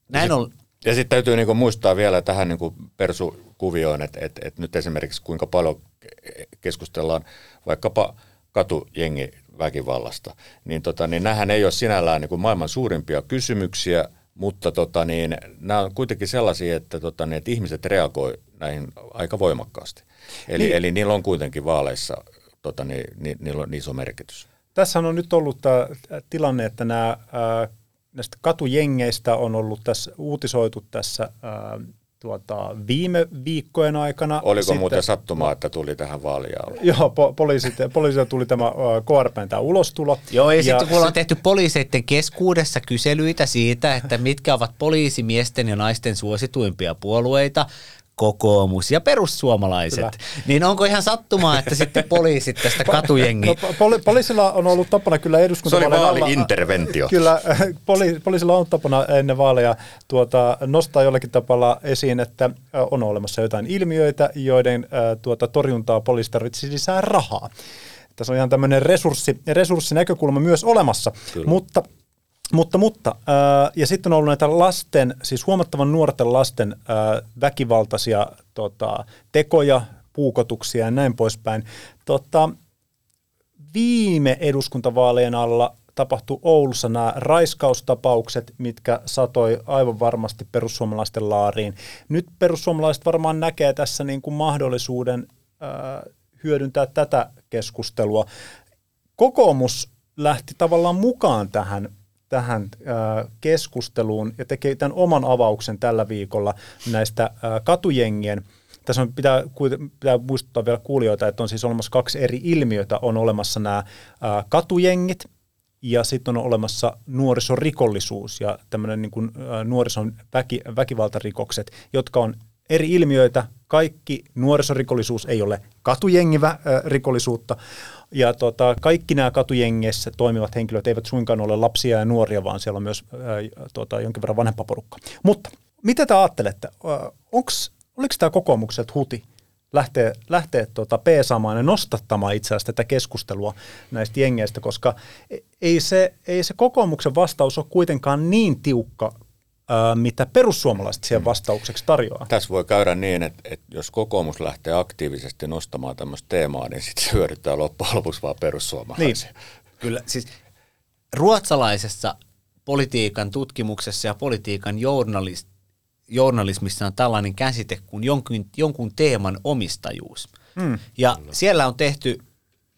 näin on... Ja sitten täytyy niinku muistaa vielä tähän niinku persukuvioon, että et, et nyt esimerkiksi kuinka paljon keskustellaan vaikkapa katujengi väkivallasta, niin, tota, niin nämähän ei ole sinällään niin maailman suurimpia kysymyksiä, mutta tota, niin, nämä on kuitenkin sellaisia, että, tota, niin, että ihmiset reagoi näihin aika voimakkaasti. Eli, niin. eli niillä on kuitenkin vaaleissa, tota, niin, ni, niillä on iso merkitys. Tässä on nyt ollut tämä tilanne, että nämä, näistä katujengeistä on ollut tässä uutisoitu tässä tuota, viime viikkojen aikana. Oliko Sitten, muuten sattumaa, että tuli tähän vaaliaan? Joo, po- poliisit, poliisilta tuli tämä KRPn tämä ulostulo. Joo, ja, ja sitten kun ollaan tehty poliiseiden keskuudessa kyselyitä siitä, että mitkä ovat poliisimiesten ja naisten suosituimpia puolueita, kokoomus ja perussuomalaiset. Kyllä. Niin onko ihan sattumaa, että sitten poliisit tästä [LAUGHS] katujengi... No, poli- poliisilla on ollut tapana kyllä eduskuntavaalien Se oli vaali-interventio. Kyllä, [LAUGHS] poli- poliisilla on tapana ennen vaaleja tuota, nostaa jollakin tapalla esiin, että on olemassa jotain ilmiöitä, joiden tuota, torjuntaa poliisi tarvitsisi lisää rahaa. Tässä on ihan tämmöinen resurssi, resurssinäkökulma myös olemassa, Kyllä. mutta mutta, mutta äh, ja sitten on ollut näitä lasten, siis huomattavan nuorten lasten äh, väkivaltaisia tota, tekoja, puukotuksia ja näin poispäin. Tota, viime eduskuntavaalien alla tapahtui Oulussa nämä raiskaustapaukset, mitkä satoi aivan varmasti perussuomalaisten laariin. Nyt perussuomalaiset varmaan näkee tässä niin kuin mahdollisuuden äh, hyödyntää tätä keskustelua. Kokoomus lähti tavallaan mukaan tähän tähän keskusteluun ja tekee tämän oman avauksen tällä viikolla näistä katujengien tässä on, pitää, pitää muistuttaa vielä kuulijoita, että on siis olemassa kaksi eri ilmiötä. On olemassa nämä katujengit ja sitten on olemassa nuorisorikollisuus ja tämmöinen niin kuin, nuorison väki, väkivaltarikokset, jotka on eri ilmiöitä. Kaikki nuorisorikollisuus ei ole katujengivä rikollisuutta, ja tota, kaikki nämä katujengeissä toimivat henkilöt eivät suinkaan ole lapsia ja nuoria, vaan siellä on myös ää, tota, jonkin verran vanhempa porukka. Mutta mitä te ajattelette? Onko oliko tämä kokoomukset huti lähteä, lähteä tuota peesaamaan ja nostattamaan itse asiassa tätä keskustelua näistä jengeistä, koska ei se, ei se kokoomuksen vastaus ole kuitenkaan niin tiukka mitä perussuomalaiset siihen vastaukseksi tarjoaa. Tässä voi käydä niin, että, että jos kokoomus lähtee aktiivisesti nostamaan tämmöistä teemaa, niin sitten se hyödyttää loppujen lopuksi vaan perussuomalaisia. Niin. Kyllä, siis ruotsalaisessa politiikan tutkimuksessa ja politiikan journalist, journalismissa on tällainen käsite kuin jonkun, jonkun teeman omistajuus. Hmm. Ja Kyllä. siellä on tehty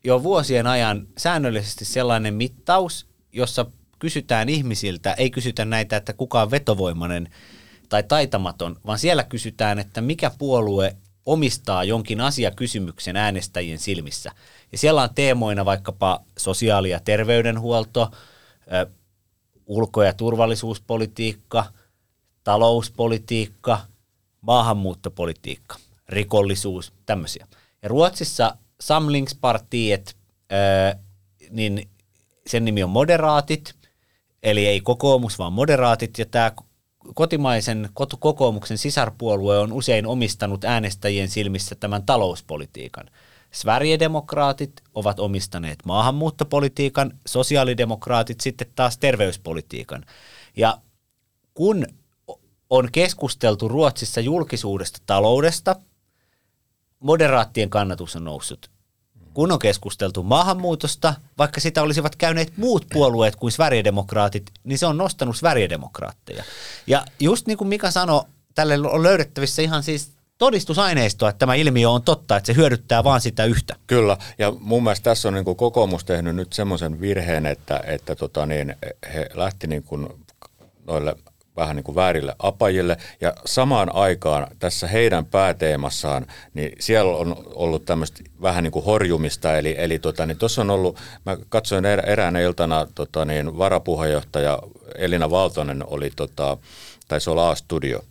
jo vuosien ajan säännöllisesti sellainen mittaus, jossa kysytään ihmisiltä, ei kysytä näitä, että kuka on vetovoimainen tai taitamaton, vaan siellä kysytään, että mikä puolue omistaa jonkin asiakysymyksen äänestäjien silmissä. Ja siellä on teemoina vaikkapa sosiaali- ja terveydenhuolto, ulko- ja turvallisuuspolitiikka, talouspolitiikka, maahanmuuttopolitiikka, rikollisuus, tämmöisiä. Ja Ruotsissa Samlingspartiet, niin sen nimi on Moderaatit, eli ei kokoomus, vaan moderaatit, ja tämä kotimaisen kokoomuksen sisarpuolue on usein omistanut äänestäjien silmissä tämän talouspolitiikan. Sverigedemokraatit ovat omistaneet maahanmuuttopolitiikan, sosiaalidemokraatit sitten taas terveyspolitiikan. Ja kun on keskusteltu Ruotsissa julkisuudesta taloudesta, moderaattien kannatus on noussut kun on keskusteltu maahanmuutosta, vaikka sitä olisivat käyneet muut puolueet kuin Sverigedemokraatit, niin se on nostanut Sverigedemokraatteja. Ja just niin kuin Mika sanoi, tälle on löydettävissä ihan siis todistusaineistoa, että tämä ilmiö on totta, että se hyödyttää vaan sitä yhtä. Kyllä, ja mun mielestä tässä on niin kuin kokoomus tehnyt nyt semmoisen virheen, että, että tota niin, he lähti niin kuin noille vähän niin kuin väärille apajille. Ja samaan aikaan tässä heidän pääteemassaan, niin siellä on ollut tämmöistä vähän niin kuin horjumista. Eli, eli tota, niin on ollut, mä katsoin eräänä iltana tota, niin varapuheenjohtaja Elina Valtonen oli tota, taisi olla A-studio.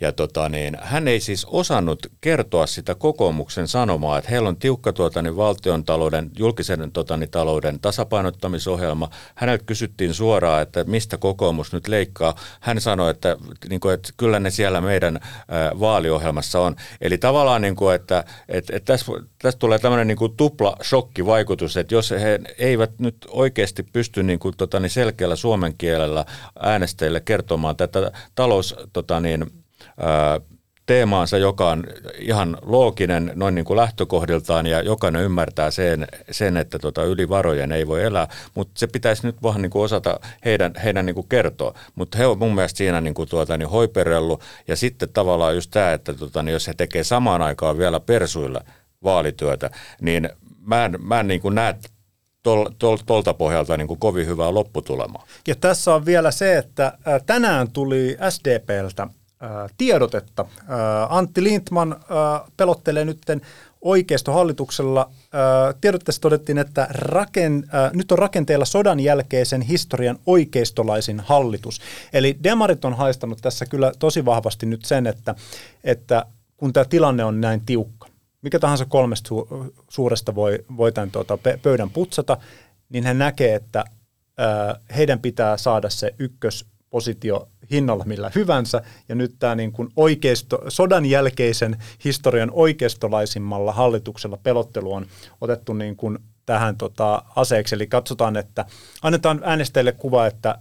Ja tota, niin, hän ei siis osannut kertoa sitä kokoomuksen sanomaa, että heillä on tiukka tuota, niin valtion talouden, julkisen tuota, niin, talouden tasapainottamisohjelma. Häneltä kysyttiin suoraan, että mistä kokoomus nyt leikkaa. Hän sanoi, että, niin kuin, että kyllä ne siellä meidän ää, vaaliohjelmassa on. Eli tavallaan, niin kuin, että, että, että tässä, tässä tulee tämmöinen niin kuin tupla shokkivaikutus, että jos he eivät nyt oikeasti pysty niin kuin, tota, niin selkeällä suomen kielellä äänestäjille kertomaan tätä talous tota niin, ää, teemaansa, joka on ihan looginen noin niin kuin lähtökohdiltaan ja jokainen ymmärtää sen, sen että tota yli varojen ei voi elää, mutta se pitäisi nyt vähän niin kuin osata heidän, heidän niin kuin kertoa. Mutta he on mun mielestä siinä niin kuin tuota, niin hoiperellut ja sitten tavallaan just tämä, että tota, niin jos he tekee samaan aikaan vielä persuilla vaalityötä, niin mä en, mä en niin kuin näe tol, tol, tolta pohjalta niin kuin kovin hyvää lopputulemaa. Ja tässä on vielä se, että tänään tuli SDPltä tiedotetta. Antti Lindman pelottelee nytten oikeistohallituksella. Tiedotteessa todettiin, että raken, nyt on rakenteella sodan jälkeisen historian oikeistolaisin hallitus. Eli demarit on haistanut tässä kyllä tosi vahvasti nyt sen, että, että kun tämä tilanne on näin tiukka, mikä tahansa kolmesta su- suuresta voi, voi tämän tuota, pöydän putsata, niin hän näkee, että ää, heidän pitää saada se ykköspositio hinnalla millä hyvänsä, ja nyt tämä niin kuin oikeisto, sodan jälkeisen historian oikeistolaisimmalla hallituksella pelottelu on otettu niin kuin tähän tota, aseeksi, eli katsotaan, että annetaan äänestäjille kuva, että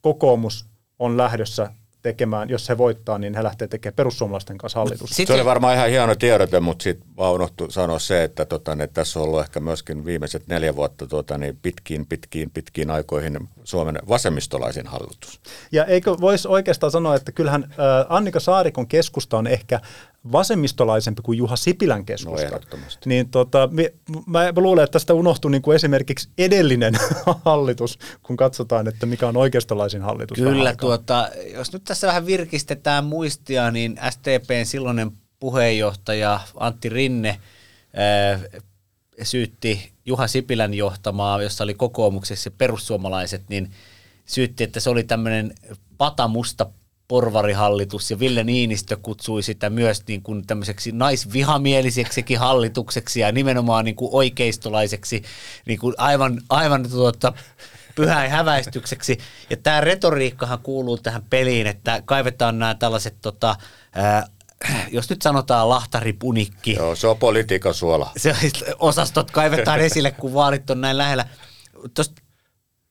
kokoomus on lähdössä tekemään, jos he voittaa, niin he lähtee tekemään perussuomalaisten kanssa hallitus. Se oli varmaan ihan hieno tiedote, mutta sitten vaan unohtu sanoa se, että, tota, että tässä on ollut ehkä myöskin viimeiset neljä vuotta tota, niin pitkiin, pitkiin, pitkiin aikoihin Suomen vasemmistolaisin hallitus. Ja eikö voisi oikeastaan sanoa, että kyllähän äh, Annika Saarikon keskusta on ehkä vasemmistolaisempi kuin Juha Sipilän keskusta. No niin tota, mä, mä luulen, että tästä unohtui niin kuin esimerkiksi edellinen [LAUGHS] hallitus, kun katsotaan, että mikä on oikeistolaisin hallitus. Kyllä, tuota, jos nyt tässä vähän virkistetään muistia, niin STPn silloinen puheenjohtaja Antti Rinne ää, syytti Juha Sipilän johtamaa, jossa oli kokoomuksessa perussuomalaiset, niin syytti, että se oli tämmöinen patamusta porvarihallitus ja Ville Niinistö kutsui sitä myös niin kuin tämmöiseksi naisvihamieliseksikin hallitukseksi ja nimenomaan niin kuin oikeistolaiseksi niin kuin aivan, aivan tuota, pyhän häväistykseksi. Ja tämä retoriikkahan kuuluu tähän peliin, että kaivetaan nämä tällaiset tota, ää, jos nyt sanotaan lahtaripunikki, Joo, se on politiikan suola. se osastot kaivetaan esille, kun vaalit on näin lähellä. Tuosta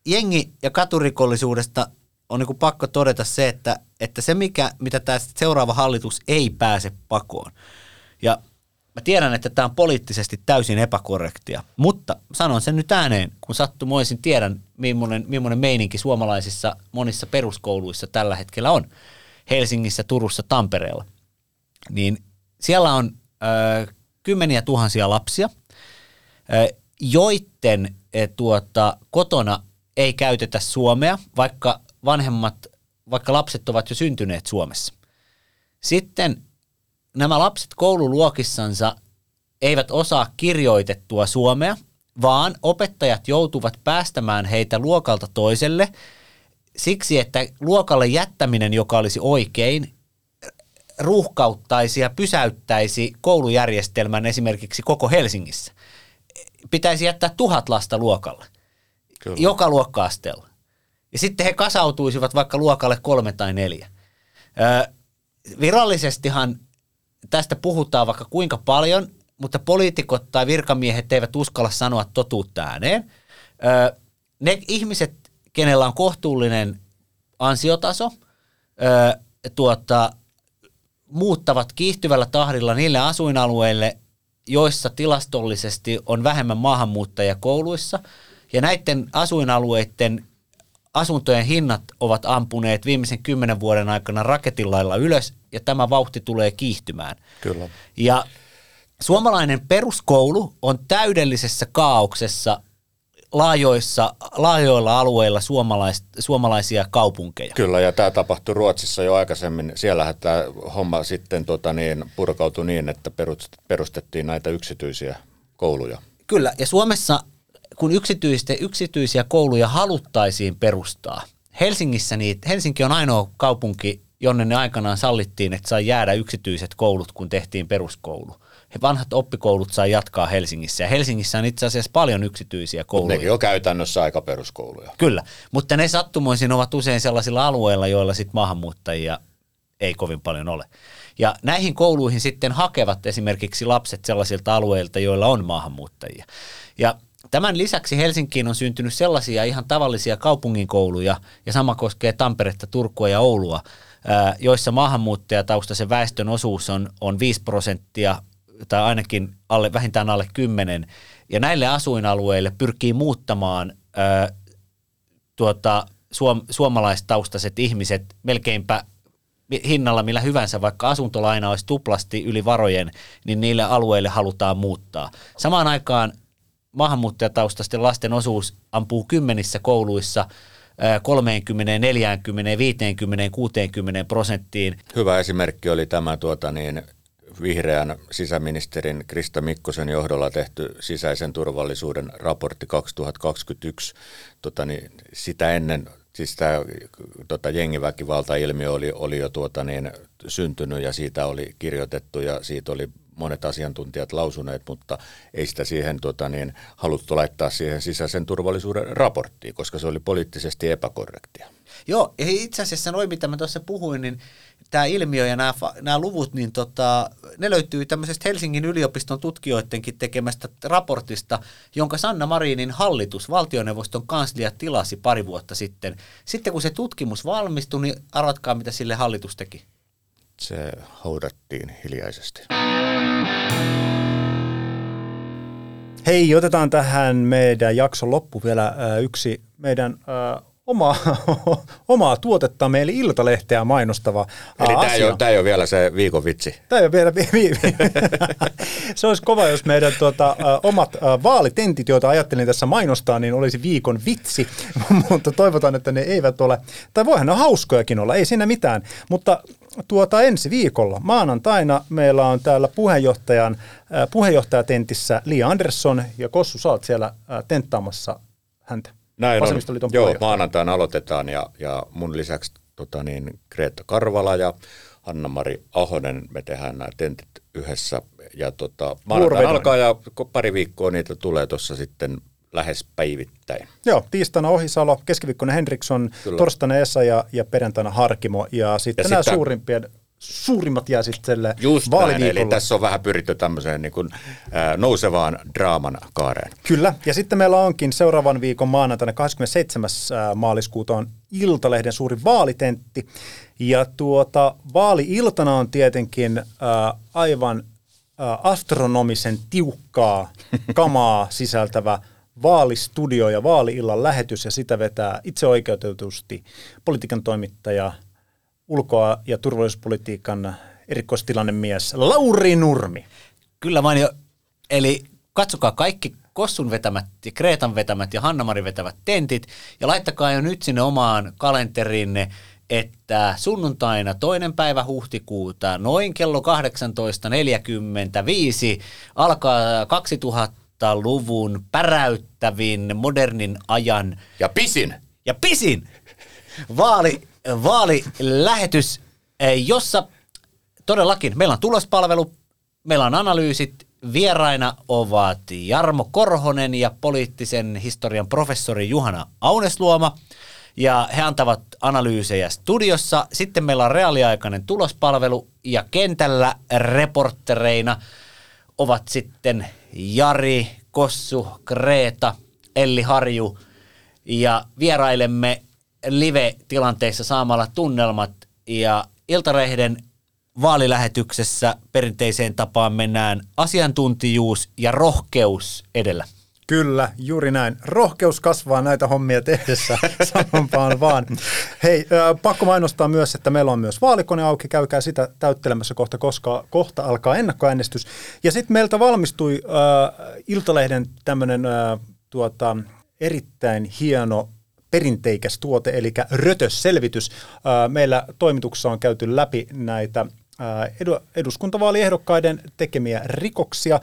jengi- ja katurikollisuudesta on niin pakko todeta se, että, että se, mikä, mitä tämä seuraava hallitus ei pääse pakoon. Ja mä tiedän, että tämä on poliittisesti täysin epäkorrektia, mutta sanon sen nyt ääneen, kun sattumoisin tiedän, millainen, millainen meininki suomalaisissa monissa peruskouluissa tällä hetkellä on. Helsingissä, Turussa, Tampereella. Niin siellä on ö, kymmeniä tuhansia lapsia, ö, joiden e, tuota, kotona ei käytetä suomea, vaikka vanhemmat, vaikka lapset ovat jo syntyneet Suomessa. Sitten nämä lapset koululuokissansa eivät osaa kirjoitettua suomea, vaan opettajat joutuvat päästämään heitä luokalta toiselle siksi, että luokalle jättäminen, joka olisi oikein, ruuhkauttaisi ja pysäyttäisi koulujärjestelmän esimerkiksi koko Helsingissä. Pitäisi jättää tuhat lasta luokalle, Kyllä. joka luokka-asteella. Ja sitten he kasautuisivat vaikka luokalle kolme tai neljä. Ö, virallisestihan tästä puhutaan vaikka kuinka paljon, mutta poliitikot tai virkamiehet eivät uskalla sanoa totuutta ääneen. Ö, ne ihmiset, kenellä on kohtuullinen ansiotaso, ö, tuota, muuttavat kiihtyvällä tahdilla niille asuinalueille, joissa tilastollisesti on vähemmän maahanmuuttajia kouluissa. Ja näiden asuinalueiden asuntojen hinnat ovat ampuneet viimeisen kymmenen vuoden aikana raketillailla ylös, ja tämä vauhti tulee kiihtymään. Kyllä. Ja suomalainen peruskoulu on täydellisessä kaauksessa laajoissa, laajoilla alueilla suomalais, suomalaisia kaupunkeja. Kyllä, ja tämä tapahtui Ruotsissa jo aikaisemmin. Siellähän tämä homma sitten tota niin, purkautui niin, että perust- perustettiin näitä yksityisiä kouluja. Kyllä, ja Suomessa kun yksityisiä kouluja haluttaisiin perustaa, Helsingissä niitä, Helsinki on ainoa kaupunki, jonne ne aikanaan sallittiin, että sai jäädä yksityiset koulut, kun tehtiin peruskoulu. He vanhat oppikoulut sai jatkaa Helsingissä, ja Helsingissä on itse asiassa paljon yksityisiä kouluja. nekin on käytännössä aika peruskouluja. Kyllä, mutta ne sattumoisin ovat usein sellaisilla alueilla, joilla sit maahanmuuttajia ei kovin paljon ole. Ja näihin kouluihin sitten hakevat esimerkiksi lapset sellaisilta alueilta, joilla on maahanmuuttajia. Ja tämän lisäksi Helsinkiin on syntynyt sellaisia ihan tavallisia kaupunginkouluja, ja sama koskee Tamperetta, Turkua ja Oulua, joissa maahanmuuttajataustaisen väestön osuus on, on 5 prosenttia tai ainakin alle, vähintään alle 10, ja näille asuinalueille pyrkii muuttamaan ää, tuota, suom, suomalaistaustaiset ihmiset melkeinpä hinnalla millä hyvänsä, vaikka asuntolaina olisi tuplasti yli varojen, niin niille alueille halutaan muuttaa. Samaan aikaan maahanmuuttajataustaisten lasten osuus ampuu kymmenissä kouluissa 30, 40, 50, 60 prosenttiin. Hyvä esimerkki oli tämä tuota niin, vihreän sisäministerin Krista Mikkosen johdolla tehty sisäisen turvallisuuden raportti 2021. Tota niin, sitä ennen siis tämä tota, jengiväkivalta-ilmiö oli, oli jo tuota niin, syntynyt ja siitä oli kirjoitettu ja siitä oli monet asiantuntijat lausuneet, mutta ei sitä siihen tota, niin, haluttu laittaa siihen sisäisen turvallisuuden raporttiin, koska se oli poliittisesti epäkorrektia. Joo, ja itse asiassa noin, mitä mä tuossa puhuin, niin tämä ilmiö ja nämä, nämä luvut, niin tota, ne löytyy tämmöisestä Helsingin yliopiston tutkijoidenkin tekemästä raportista, jonka Sanna Marinin hallitus, valtioneuvoston kanslia, tilasi pari vuotta sitten. Sitten kun se tutkimus valmistui, niin arvatkaa, mitä sille hallitus teki. Se haudattiin hiljaisesti. Hei, otetaan tähän meidän jakson loppu vielä äh, yksi meidän äh, oma, [LAUGHS] omaa tuotettamme, eli Iltalehteä mainostava Eli ää, tämä ei, asia. ole, tämä ei ole vielä se viikon vitsi. Tämä ei ole vielä vi- vi- [LAUGHS] Se olisi kova, jos meidän tuota, omat vaalitentit, joita ajattelin tässä mainostaa, niin olisi viikon vitsi, [LAUGHS] mutta toivotaan, että ne eivät ole. Tai voihan ne hauskojakin olla, ei siinä mitään. Mutta tuota ensi viikolla, maanantaina, meillä on täällä puheenjohtajan, ä, puheenjohtajatentissä Li Andersson, ja Kossu, oot siellä ä, tenttaamassa häntä. Näin on. Joo, maanantaina aloitetaan ja, ja mun lisäksi tota niin, Greta Karvala ja Hanna-Mari Ahonen, me tehdään nämä tentit yhdessä. Ja tota, maanantaina alkaa ja pari viikkoa niitä tulee tuossa sitten lähes päivittäin. Joo, tiistaina Ohisalo, keskiviikkona Henriksson, Kyllä. torstaina Esa ja, ja perjantaina Harkimo. Ja sitten Ja nämä sitten- suurimpien suurimmat jää sitten tälle Just näin, eli tässä on vähän pyritty tämmöiseen niin kuin, ää, nousevaan draaman kaareen. Kyllä, ja sitten meillä onkin seuraavan viikon maanantaina 27. ää, maaliskuuta on Iltalehden suuri vaalitentti. Ja tuota, vaali-iltana on tietenkin ää, aivan astronomisen tiukkaa kamaa sisältävä vaalistudio ja vaali-illan lähetys, ja sitä vetää itseoikeutetusti politiikan toimittaja, ulkoa- ja turvallisuuspolitiikan erikoistilannemies Lauri Nurmi. Kyllä vain jo, eli katsokaa kaikki Kossun vetämät ja Kreetan vetämät ja Hannamarin vetämät tentit ja laittakaa jo nyt sinne omaan kalenterinne, että sunnuntaina toinen päivä huhtikuuta noin kello 18.45 alkaa 2000-luvun päräyttävin modernin ajan Ja pisin! ja pisin vaali, vaalilähetys, eh, jossa todellakin meillä on tulospalvelu, meillä on analyysit, vieraina ovat Jarmo Korhonen ja poliittisen historian professori Juhana Aunesluoma, ja he antavat analyysejä studiossa. Sitten meillä on reaaliaikainen tulospalvelu, ja kentällä reporttereina ovat sitten Jari, Kossu, Kreeta, Elli Harju, ja vierailemme live-tilanteissa saamalla tunnelmat ja Iltarehden vaalilähetyksessä perinteiseen tapaan mennään asiantuntijuus ja rohkeus edellä. Kyllä, juuri näin. Rohkeus kasvaa näitä hommia tehdessä, [LAUGHS] sanonpaan vaan. Hei, äh, pakko mainostaa myös, että meillä on myös vaalikone auki, käykää sitä täyttelemässä kohta, koska kohta alkaa ennakkoäänestys. Ja sitten meiltä valmistui äh, Iltalehden tämmöinen äh, tuota, erittäin hieno perinteikäs tuote, eli rötösselvitys. Meillä toimituksessa on käyty läpi näitä eduskuntavaaliehdokkaiden tekemiä rikoksia.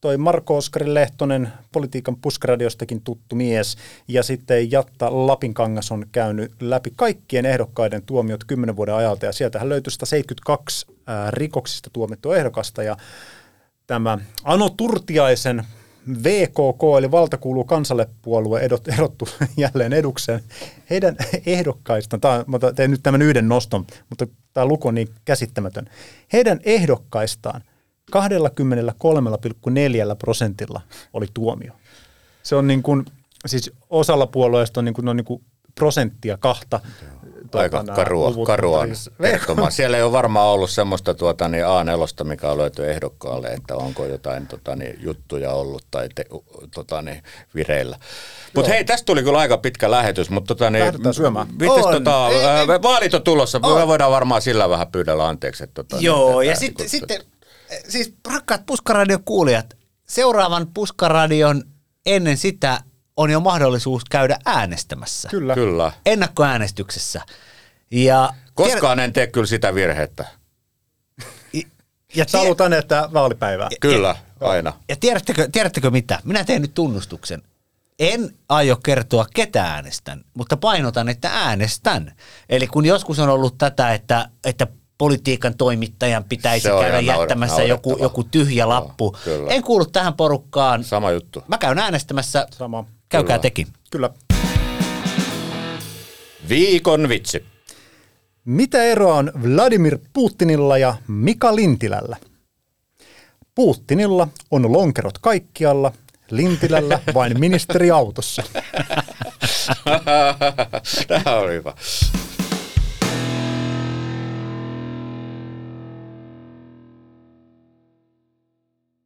Toi Marko Oskari Lehtonen, politiikan puskaradiostakin tuttu mies, ja sitten Jatta Lapinkangas on käynyt läpi kaikkien ehdokkaiden tuomiot 10 vuoden ajalta, ja sieltähän löytyi 172 äh, rikoksista tuomittua ehdokasta, ja tämä Ano Turtiaisen VKK, eli valta kuuluu kansalle puolue, edot, [LAUGHS] erottu jälleen edukseen. Heidän ehdokkaistaan, tämä, mä teen nyt tämän yhden noston, mutta tämä luku on niin käsittämätön. Heidän ehdokkaistaan 23,4 prosentilla oli tuomio. Se on niin kuin, siis osalla puolueista on niin kuin, on niin kuin prosenttia kahta. Aika tuota, nämä karua, luvut, karua mutta siis- kertomaa. Siellä ei ole varmaan ollut semmoista tuota, niin A4, mikä on löyty ehdokkaalle, että onko jotain tota, niin, juttuja ollut tai te, tota, niin, vireillä. Mutta hei, tästä tuli kyllä aika pitkä lähetys, mutta tota, niin, Lähdetään syömään. On. tota, Ei, ei. vaalit on tulossa, me voidaan varmaan sillä vähän pyydellä anteeksi. Että, tota, Joo, niin, ja sitten, niin, sitten siis rakkaat Puskaradion kuulijat, seuraavan Puskaradion ennen sitä on jo mahdollisuus käydä äänestämässä. Kyllä. Kyllä. Ennakkoäänestyksessä. Ja Koskaan en tee kyllä sitä virhettä. ja, haluat tänne, että vaalipäivää. Kyllä, aina. ja tiedättekö, tiedättekö mitä? Minä teen nyt tunnustuksen. En aio kertoa, ketä äänestän, mutta painotan, että äänestän. Eli kun joskus on ollut tätä, että, että politiikan toimittajan pitäisi käydä jättämässä joku, naurettavaa. joku tyhjä lappu. kyllä. En kuulu tähän porukkaan. Sama juttu. Mä käyn äänestämässä. Sama. Käykää Kyllä. tekin. Kyllä. Viikon vitsi. Mitä eroa on Vladimir Putinilla ja Mika Lintilällä? Putinilla on lonkerot kaikkialla, Lintilällä [LAUGHS] vain ministeriautossa. [LAUGHS] Tämä oli hyvä.